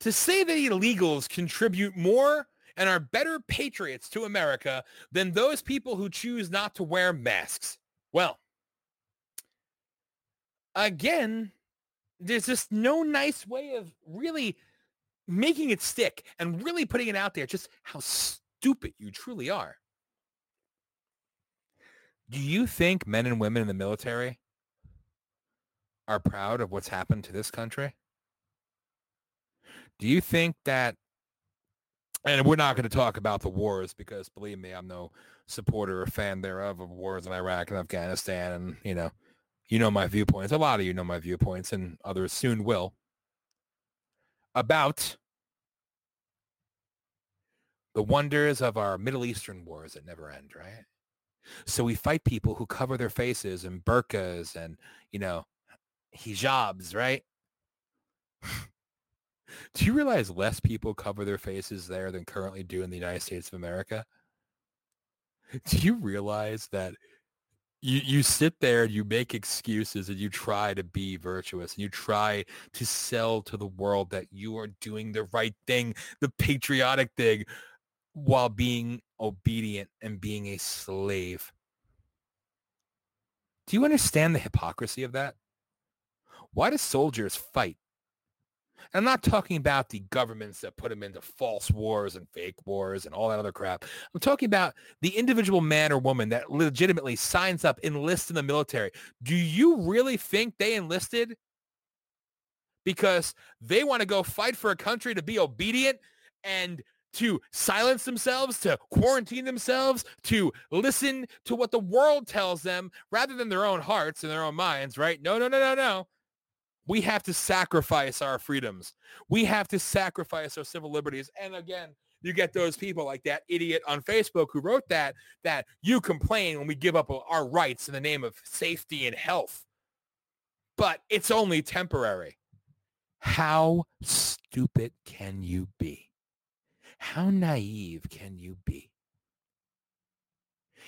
to say that illegals contribute more and are better patriots to America than those people who choose not to wear masks, well, again, there's just no nice way of really making it stick and really putting it out there just how stupid you truly are. Do you think men and women in the military are proud of what's happened to this country? Do you think that, and we're not going to talk about the wars because believe me, I'm no supporter or fan thereof of wars in Iraq and Afghanistan. And, you know, you know my viewpoints. A lot of you know my viewpoints and others soon will about the wonders of our Middle Eastern wars that never end, right? So we fight people who cover their faces in burqas and, you know, hijabs, right? do you realize less people cover their faces there than currently do in the United States of America? Do you realize that you you sit there and you make excuses and you try to be virtuous and you try to sell to the world that you are doing the right thing, the patriotic thing, while being obedient and being a slave. Do you understand the hypocrisy of that? Why do soldiers fight? I'm not talking about the governments that put them into false wars and fake wars and all that other crap. I'm talking about the individual man or woman that legitimately signs up, enlists in the military. Do you really think they enlisted because they want to go fight for a country to be obedient and to silence themselves, to quarantine themselves, to listen to what the world tells them rather than their own hearts and their own minds, right? No, no, no, no, no. We have to sacrifice our freedoms. We have to sacrifice our civil liberties. And again, you get those people like that idiot on Facebook who wrote that, that you complain when we give up our rights in the name of safety and health. But it's only temporary. How stupid can you be? How naive can you be?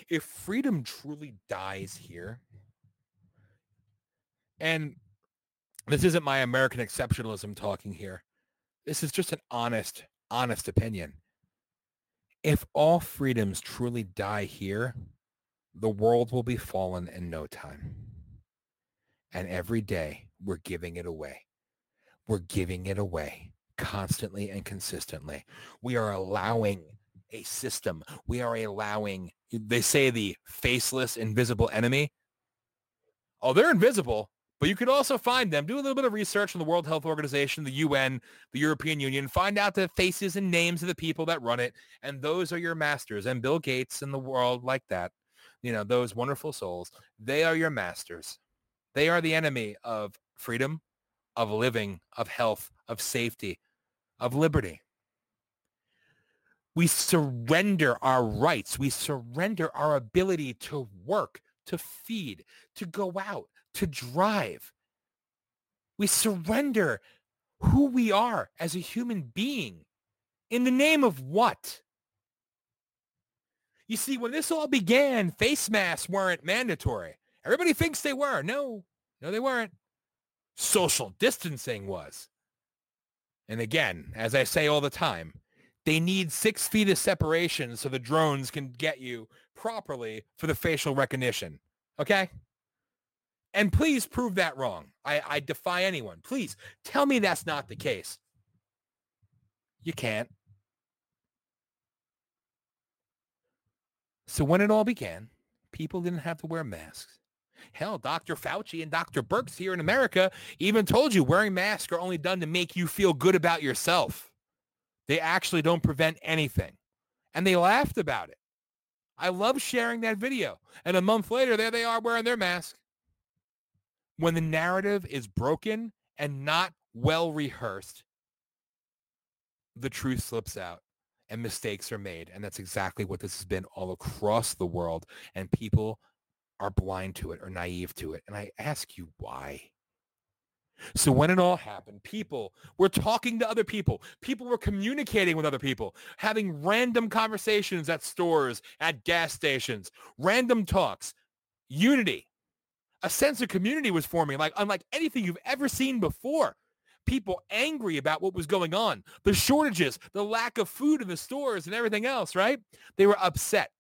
If freedom truly dies here, and this isn't my American exceptionalism talking here. This is just an honest, honest opinion. If all freedoms truly die here, the world will be fallen in no time. And every day we're giving it away. We're giving it away constantly and consistently. We are allowing a system. We are allowing, they say the faceless, invisible enemy. Oh, they're invisible, but you could also find them. Do a little bit of research on the World Health Organization, the UN, the European Union. Find out the faces and names of the people that run it. And those are your masters. And Bill Gates and the world like that, you know, those wonderful souls, they are your masters. They are the enemy of freedom, of living, of health, of safety, of liberty. We surrender our rights. We surrender our ability to work, to feed, to go out, to drive. We surrender who we are as a human being in the name of what? You see, when this all began, face masks weren't mandatory. Everybody thinks they were. No, no, they weren't. Social distancing was. And again, as I say all the time, they need six feet of separation so the drones can get you properly for the facial recognition. Okay? And please prove that wrong. I, I defy anyone. Please tell me that's not the case. You can't. So when it all began, people didn't have to wear masks. Hell, Dr. Fauci and Dr. Birx here in America even told you wearing masks are only done to make you feel good about yourself. They actually don't prevent anything. And they laughed about it. I love sharing that video. And a month later, there they are wearing their mask. When the narrative is broken and not well rehearsed, the truth slips out and mistakes are made. And that's exactly what this has been all across the world. And people are blind to it or naive to it. And I ask you why. So when it all happened, people were talking to other people. People were communicating with other people, having random conversations at stores, at gas stations, random talks, unity. A sense of community was forming like unlike anything you've ever seen before. People angry about what was going on, the shortages, the lack of food in the stores and everything else, right? They were upset.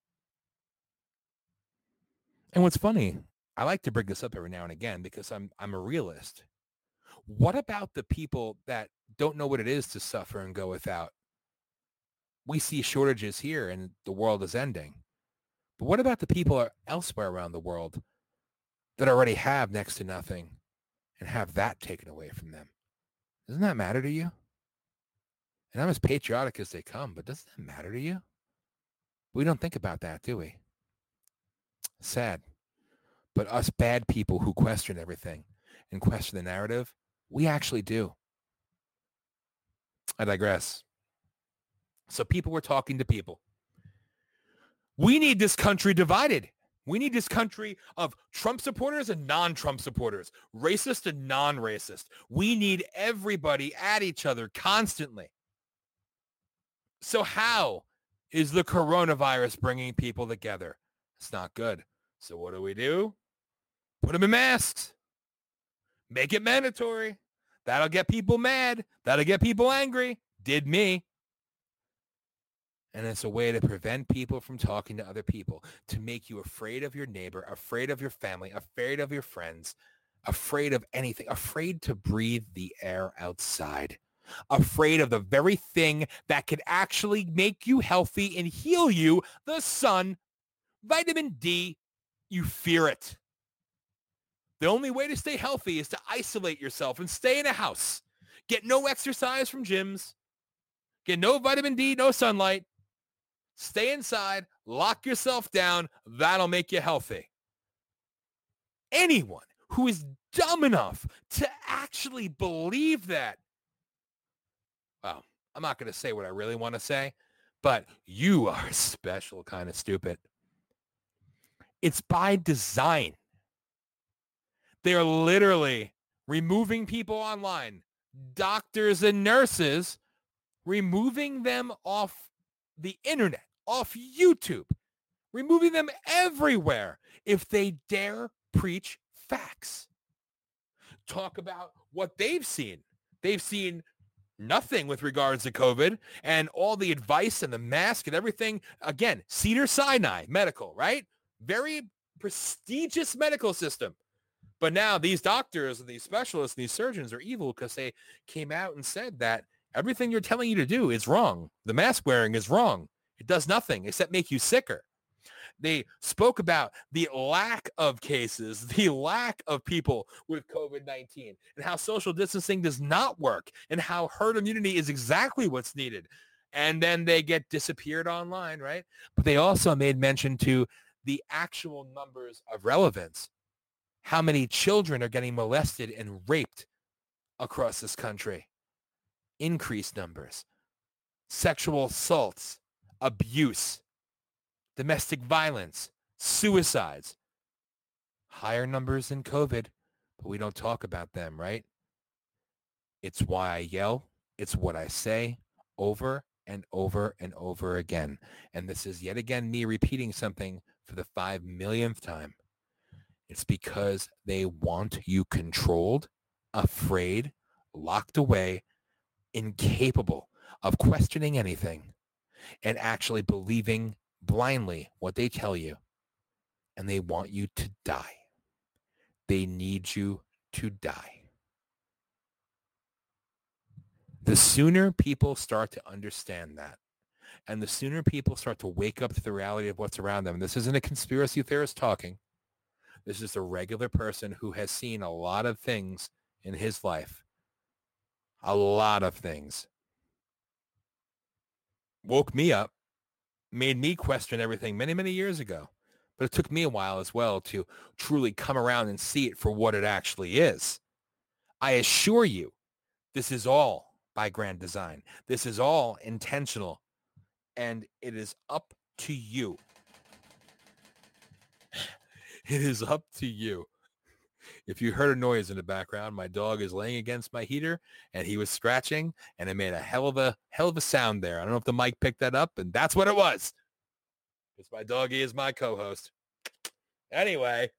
And what's funny, I like to bring this up every now and again because I'm I'm a realist. What about the people that don't know what it is to suffer and go without? We see shortages here and the world is ending. But what about the people elsewhere around the world that already have next to nothing and have that taken away from them? Doesn't that matter to you? And I'm as patriotic as they come, but doesn't that matter to you? We don't think about that, do we? Sad. But us bad people who question everything and question the narrative, we actually do. I digress. So people were talking to people. We need this country divided. We need this country of Trump supporters and non-Trump supporters, racist and non-racist. We need everybody at each other constantly. So how is the coronavirus bringing people together? It's not good. So what do we do? Put them in masks. Make it mandatory. That'll get people mad. That'll get people angry. Did me. And it's a way to prevent people from talking to other people, to make you afraid of your neighbor, afraid of your family, afraid of your friends, afraid of anything, afraid to breathe the air outside, afraid of the very thing that could actually make you healthy and heal you, the sun, vitamin D. You fear it. The only way to stay healthy is to isolate yourself and stay in a house. Get no exercise from gyms. Get no vitamin D, no sunlight. Stay inside, lock yourself down. That'll make you healthy. Anyone who is dumb enough to actually believe that, well, I'm not going to say what I really want to say, but you are a special kind of stupid. It's by design. They're literally removing people online, doctors and nurses, removing them off the internet, off YouTube, removing them everywhere if they dare preach facts. Talk about what they've seen. They've seen nothing with regards to COVID and all the advice and the mask and everything. Again, Cedar Sinai Medical, right? Very prestigious medical system. But now these doctors and these specialists and these surgeons are evil because they came out and said that everything you're telling you to do is wrong. The mask wearing is wrong. It does nothing except make you sicker. They spoke about the lack of cases, the lack of people with COVID-19 and how social distancing does not work and how herd immunity is exactly what's needed. And then they get disappeared online, right? But they also made mention to the actual numbers of relevance how many children are getting molested and raped across this country. Increased numbers. Sexual assaults, abuse, domestic violence, suicides. Higher numbers than COVID, but we don't talk about them, right? It's why I yell. It's what I say over and over and over again. And this is yet again me repeating something for the five millionth time. It's because they want you controlled, afraid, locked away, incapable of questioning anything and actually believing blindly what they tell you. And they want you to die. They need you to die. The sooner people start to understand that, and the sooner people start to wake up to the reality of what's around them, this isn't a conspiracy theorist talking. This is a regular person who has seen a lot of things in his life. A lot of things. Woke me up, made me question everything many, many years ago. But it took me a while as well to truly come around and see it for what it actually is. I assure you, this is all by grand design. This is all intentional. And it is up to you it is up to you. If you heard a noise in the background, my dog is laying against my heater and he was scratching and it made a hell of a hell of a sound there. I don't know if the mic picked that up and that's what it was. Because my doggy is my co-host. Anyway,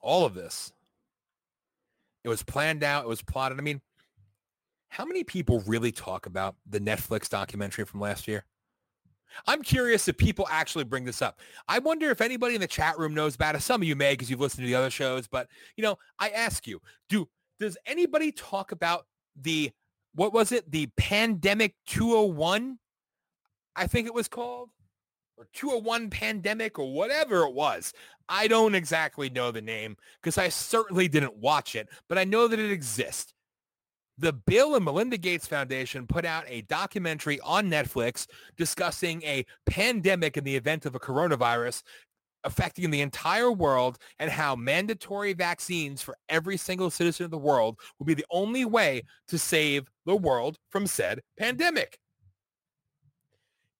all of this, it was planned out. It was plotted. I mean, how many people really talk about the Netflix documentary from last year? I'm curious if people actually bring this up. I wonder if anybody in the chat room knows about it. Some of you may because you've listened to the other shows, but you know, I ask you, do does anybody talk about the what was it? The pandemic 201? I think it was called or 201 pandemic or whatever it was. I don't exactly know the name because I certainly didn't watch it, but I know that it exists the Bill and Melinda Gates Foundation put out a documentary on Netflix discussing a pandemic in the event of a coronavirus affecting the entire world and how mandatory vaccines for every single citizen of the world will be the only way to save the world from said pandemic.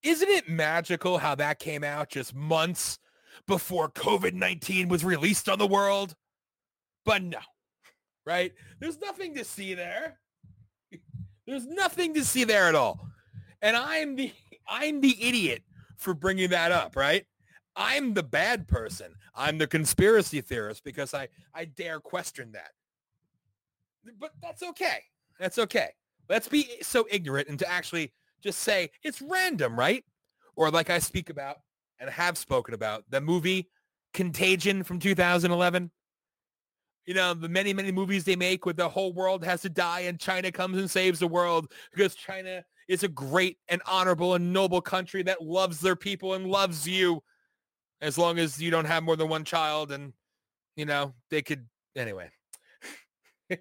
Isn't it magical how that came out just months before COVID-19 was released on the world? But no, right? There's nothing to see there. There's nothing to see there at all. And I'm the I'm the idiot for bringing that up, right? I'm the bad person. I'm the conspiracy theorist because I I dare question that. But that's okay. That's okay. Let's be so ignorant and to actually just say it's random, right? Or like I speak about and have spoken about the movie Contagion from 2011. You know, the many, many movies they make where the whole world has to die and China comes and saves the world because China is a great and honorable and noble country that loves their people and loves you as long as you don't have more than one child and, you know, they could, anyway.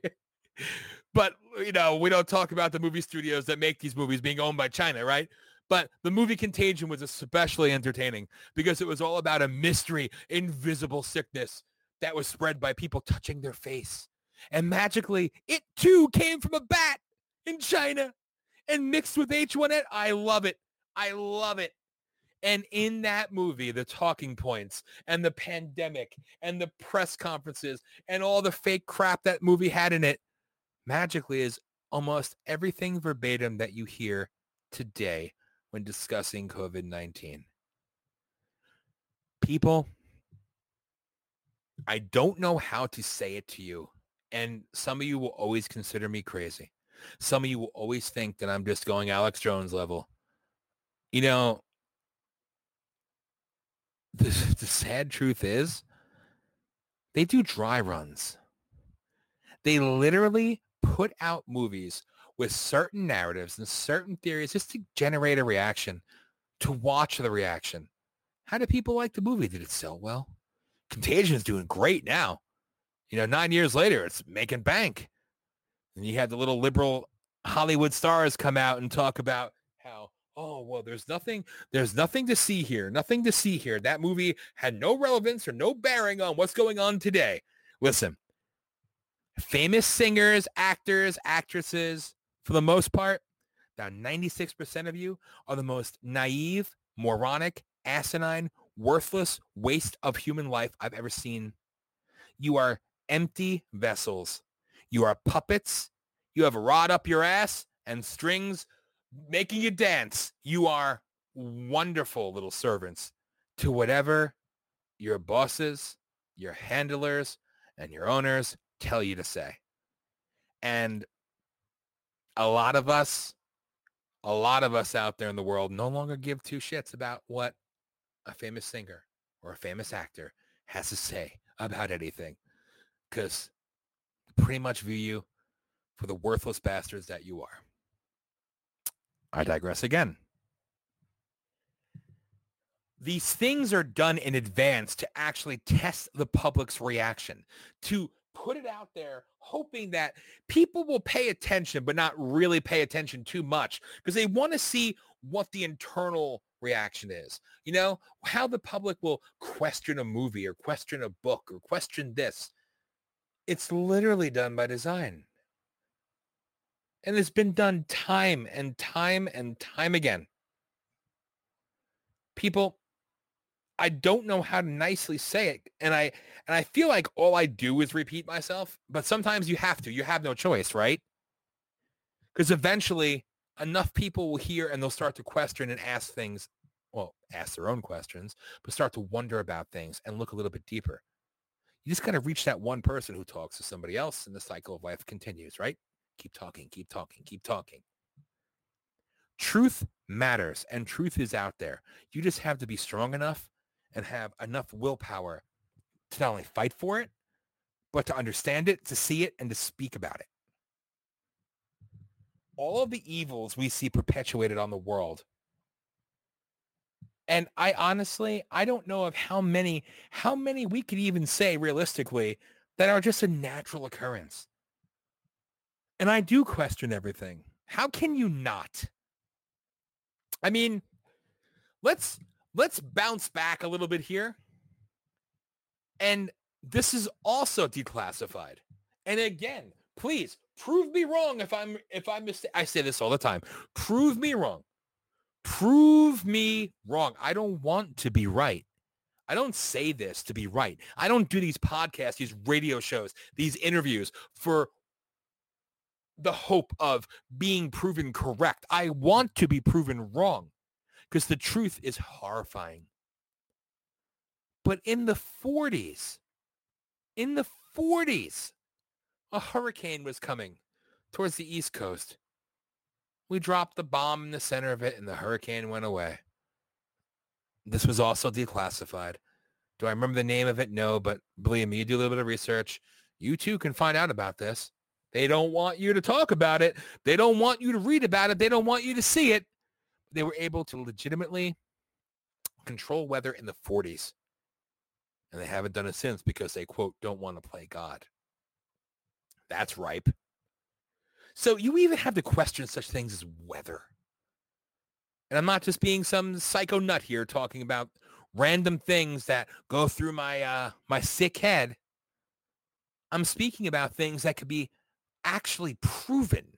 but, you know, we don't talk about the movie studios that make these movies being owned by China, right? But the movie Contagion was especially entertaining because it was all about a mystery, invisible sickness that was spread by people touching their face. And magically, it too came from a bat in China and mixed with H1N. I love it. I love it. And in that movie, the talking points and the pandemic and the press conferences and all the fake crap that movie had in it magically is almost everything verbatim that you hear today when discussing COVID-19. People, I don't know how to say it to you. And some of you will always consider me crazy. Some of you will always think that I'm just going Alex Jones level. You know, the, the sad truth is they do dry runs. They literally put out movies with certain narratives and certain theories just to generate a reaction, to watch the reaction. How do people like the movie? Did it sell well? Contagion is doing great now. You know, nine years later, it's making bank. And you had the little liberal Hollywood stars come out and talk about how, oh, well, there's nothing, there's nothing to see here, nothing to see here. That movie had no relevance or no bearing on what's going on today. Listen, famous singers, actors, actresses, for the most part, now 96% of you are the most naive, moronic, asinine, worthless waste of human life I've ever seen. You are empty vessels. You are puppets. You have a rod up your ass and strings making you dance. You are wonderful little servants to whatever your bosses, your handlers, and your owners tell you to say. And a lot of us, a lot of us out there in the world no longer give two shits about what a famous singer or a famous actor has to say about anything because pretty much view you for the worthless bastards that you are. I digress again. These things are done in advance to actually test the public's reaction, to put it out there hoping that people will pay attention, but not really pay attention too much because they want to see what the internal reaction is. You know, how the public will question a movie or question a book or question this. It's literally done by design. And it's been done time and time and time again. People, I don't know how to nicely say it. And I and I feel like all I do is repeat myself, but sometimes you have to. You have no choice, right? Because eventually enough people will hear and they'll start to question and ask things, well, ask their own questions, but start to wonder about things and look a little bit deeper. You just got to reach that one person who talks to somebody else and the cycle of life continues, right? Keep talking, keep talking, keep talking. Truth matters and truth is out there. You just have to be strong enough and have enough willpower to not only fight for it, but to understand it, to see it, and to speak about it. All of the evils we see perpetuated on the world. And I honestly, I don't know of how many, how many we could even say realistically that are just a natural occurrence. And I do question everything. How can you not? I mean, let's let's bounce back a little bit here. And this is also declassified. And again, please prove me wrong if I'm if I'm mis- I say this all the time. Prove me wrong. Prove me wrong. I don't want to be right. I don't say this to be right. I don't do these podcasts, these radio shows, these interviews for the hope of being proven correct. I want to be proven wrong because the truth is horrifying. But in the 40s, in the 40s, a hurricane was coming towards the East Coast. We dropped the bomb in the center of it and the hurricane went away. This was also declassified. Do I remember the name of it? No, but believe me, you do a little bit of research. You too can find out about this. They don't want you to talk about it. They don't want you to read about it. They don't want you to see it. They were able to legitimately control weather in the 40s. And they haven't done it since because they, quote, don't want to play God. That's ripe. So you even have to question such things as weather. And I'm not just being some psycho nut here talking about random things that go through my uh, my sick head. I'm speaking about things that could be actually proven.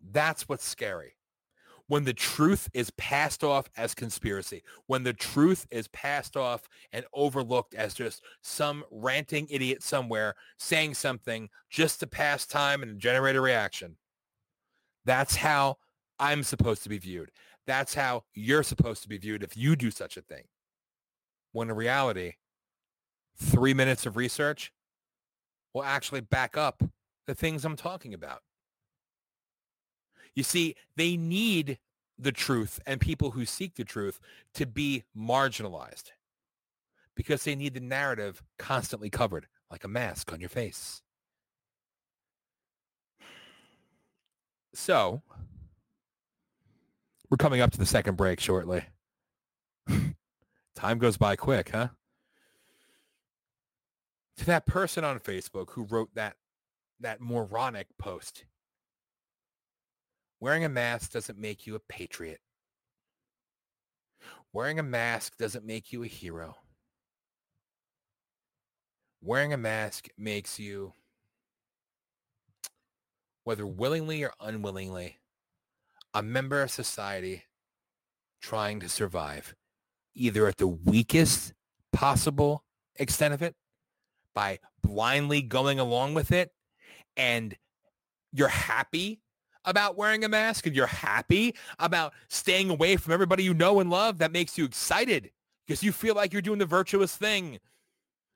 That's what's scary. When the truth is passed off as conspiracy, when the truth is passed off and overlooked as just some ranting idiot somewhere saying something just to pass time and generate a reaction. That's how I'm supposed to be viewed. That's how you're supposed to be viewed if you do such a thing. When in reality, three minutes of research will actually back up the things I'm talking about. You see, they need the truth and people who seek the truth to be marginalized because they need the narrative constantly covered like a mask on your face. So, we're coming up to the second break shortly. Time goes by quick, huh? To that person on Facebook who wrote that that moronic post. Wearing a mask doesn't make you a patriot. Wearing a mask doesn't make you a hero. Wearing a mask makes you, whether willingly or unwillingly, a member of society trying to survive, either at the weakest possible extent of it, by blindly going along with it, and you're happy about wearing a mask and you're happy about staying away from everybody you know and love, that makes you excited because you feel like you're doing the virtuous thing.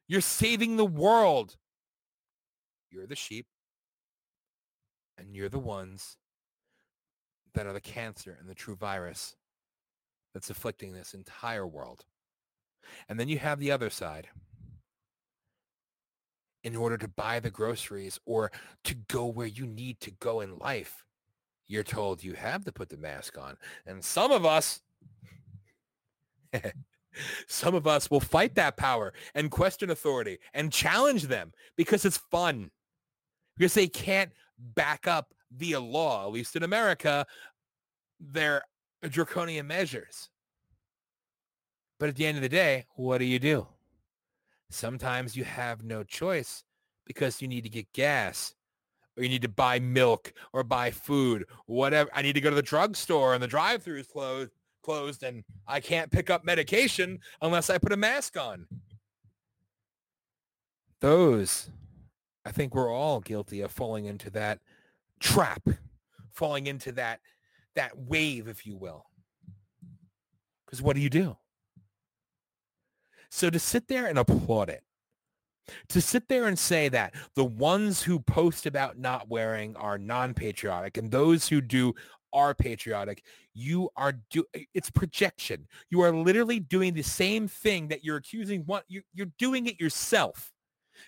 You're saving the world. You're the sheep and you're the ones that are the cancer and the true virus that's afflicting this entire world. And then you have the other side. In order to buy the groceries or to go where you need to go in life, you're told you have to put the mask on. And some of us, some of us will fight that power and question authority and challenge them because it's fun. Because they can't back up via law, at least in America, their draconian measures. But at the end of the day, what do you do? Sometimes you have no choice because you need to get gas or you need to buy milk or buy food, whatever. I need to go to the drugstore and the drive-through is closed, closed and I can't pick up medication unless I put a mask on. Those, I think we're all guilty of falling into that trap, falling into that that wave, if you will. Because what do you do? So to sit there and applaud it, to sit there and say that the ones who post about not wearing are non-patriotic and those who do are patriotic, you are do it's projection. You are literally doing the same thing that you're accusing one you, you're doing it yourself.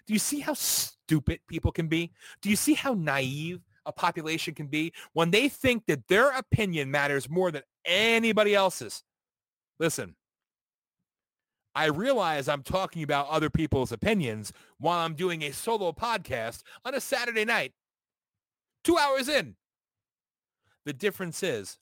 Do you see how stupid people can be? Do you see how naive a population can be when they think that their opinion matters more than anybody else's. Listen, I realize I'm talking about other people's opinions while I'm doing a solo podcast on a Saturday night, two hours in. The difference is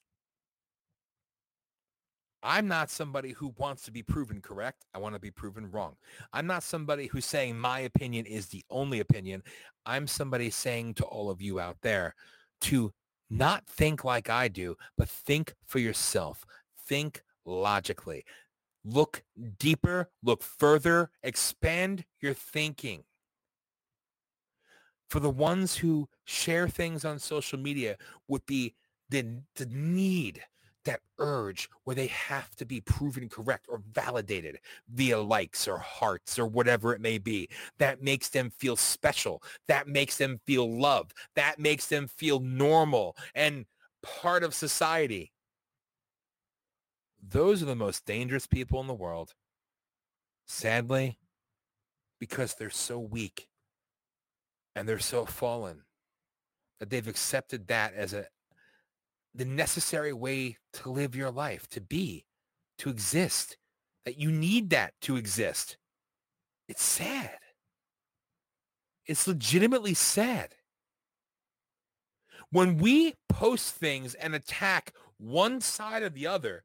I'm not somebody who wants to be proven correct. I want to be proven wrong. I'm not somebody who's saying my opinion is the only opinion. I'm somebody saying to all of you out there to Not think like I do, but think for yourself. Think logically. Look deeper, look further, expand your thinking. For the ones who share things on social media with the, the, the need, that urge where they have to be proven correct or validated via likes or hearts or whatever it may be, that makes them feel special. That makes them feel loved. That makes them feel normal and part of society those are the most dangerous people in the world. Sadly, because they're so weak and they're so fallen that they've accepted that as a the necessary way to live your life, to be, to exist, that you need that to exist. It's sad. It's legitimately sad. When we post things and attack one side or the other,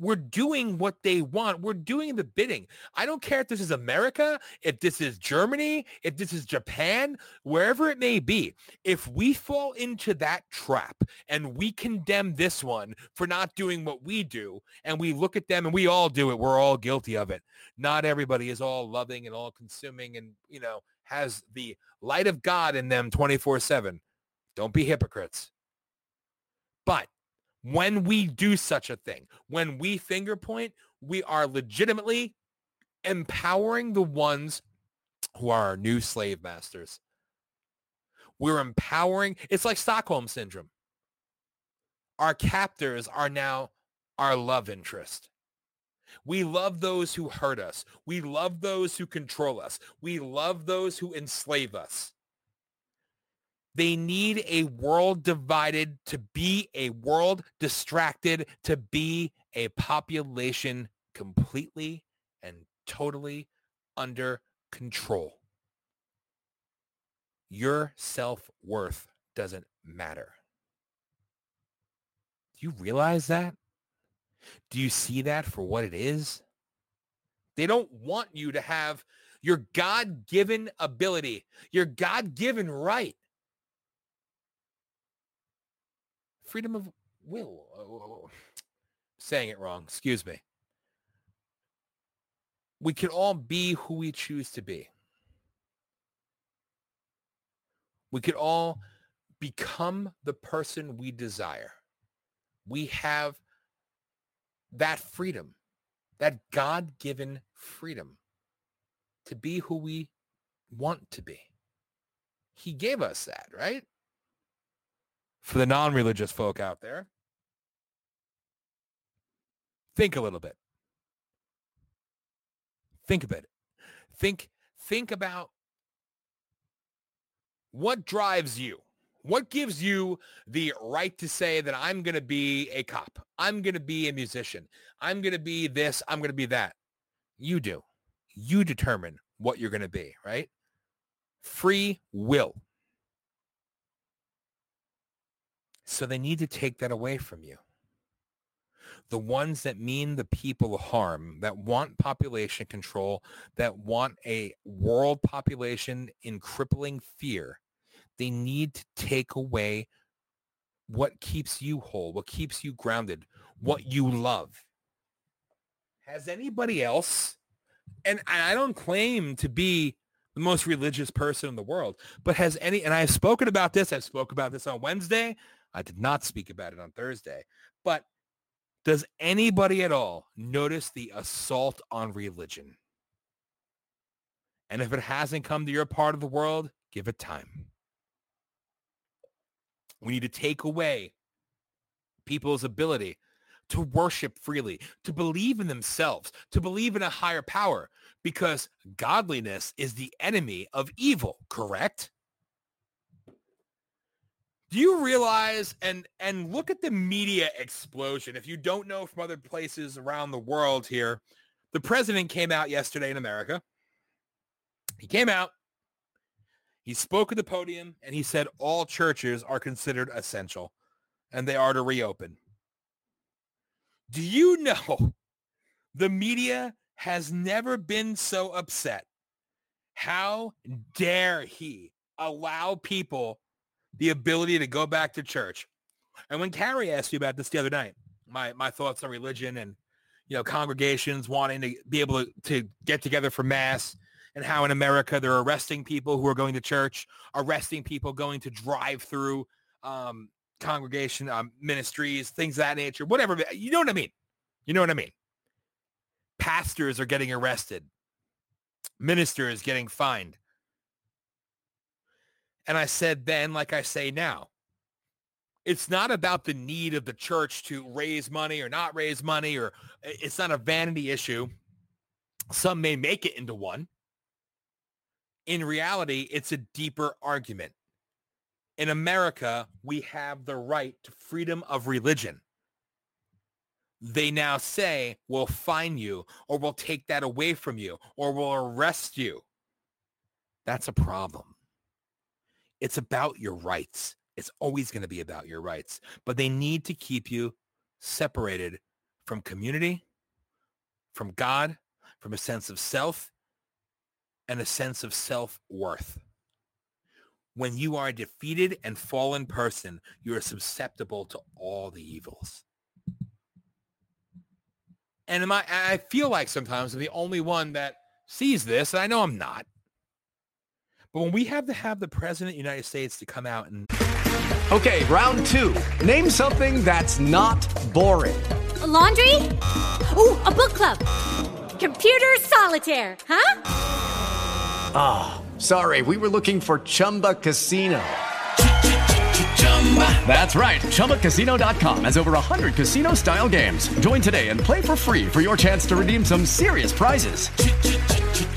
we're doing what they want. We're doing the bidding. I don't care if this is America, if this is Germany, if this is Japan, wherever it may be. If we fall into that trap and we condemn this one for not doing what we do and we look at them and we all do it, we're all guilty of it. Not everybody is all loving and all consuming and, you know, has the light of God in them 24/7. Don't be hypocrites. But when we do such a thing, when we finger point, we are legitimately empowering the ones who are our new slave masters. We're empowering, it's like Stockholm syndrome. Our captors are now our love interest. We love those who hurt us. We love those who control us. We love those who enslave us. They need a world divided to be a world distracted, to be a population completely and totally under control. Your self-worth doesn't matter. Do you realize that? Do you see that for what it is? They don't want you to have your God-given ability, your God-given right freedom of will. Oh, saying it wrong. Excuse me. We can all be who we choose to be. We could all become the person we desire. We have that freedom, that God-given freedom to be who we want to be. He gave us that, right? For the non-religious folk out there, think a little bit. Think a bit. Think think about what drives you. What gives you the right to say that I'm going to be a cop? I'm going to be a musician. I'm going to be this. I'm going to be that. You do. You determine what you're going to be, right? Free will. So they need to take that away from you. The ones that mean the people harm, that want population control, that want a world population in crippling fear, they need to take away what keeps you whole, what keeps you grounded, what you love. Has anybody else, and I don't claim to be the most religious person in the world, but has any, and I've spoken about this, I've spoke about this on Wednesday, I did not speak about it on Thursday. But does anybody at all notice the assault on religion? And if it hasn't come to your part of the world, give it time. We need to take away people's ability to worship freely, to believe in themselves, to believe in a higher power, because godliness is the enemy of evil, correct? Do you realize and and look at the media explosion? If you don't know from other places around the world here, the president came out yesterday in America. He came out, he spoke at the podium, and he said all churches are considered essential and they are to reopen. Do you know the media has never been so upset? How dare he allow people the ability to go back to church. And when Carrie asked you about this the other night, my my thoughts on religion and you know congregations wanting to be able to, to get together for mass and how in America they're arresting people who are going to church, arresting people going to drive through um, congregation um, ministries, things of that nature, whatever. You know what I mean? You know what I mean? Pastors are getting arrested. Ministers getting fined. And I said then, like I say now, it's not about the need of the church to raise money or not raise money, or it's not a vanity issue. Some may make it into one. In reality, it's a deeper argument. In America, we have the right to freedom of religion. They now say, we'll fine you, or we'll take that away from you, or we'll arrest you. That's a problem. It's about your rights. It's always going to be about your rights, but they need to keep you separated from community, from God, from a sense of self, and a sense of self-worth. When you are a defeated and fallen person, you are susceptible to all the evils. And I, I feel like sometimes I'm the only one that sees this, and I know I'm not. But when we have to have the president of the United States to come out and Okay, round two. Name something that's not boring. A laundry? Ooh, a book club. Computer solitaire, huh? Ah, oh, sorry, we were looking for Chumba Casino. Chumba! That's right. ChumbaCasino.com has over 100 casino style games. Join today and play for free for your chance to redeem some serious prizes.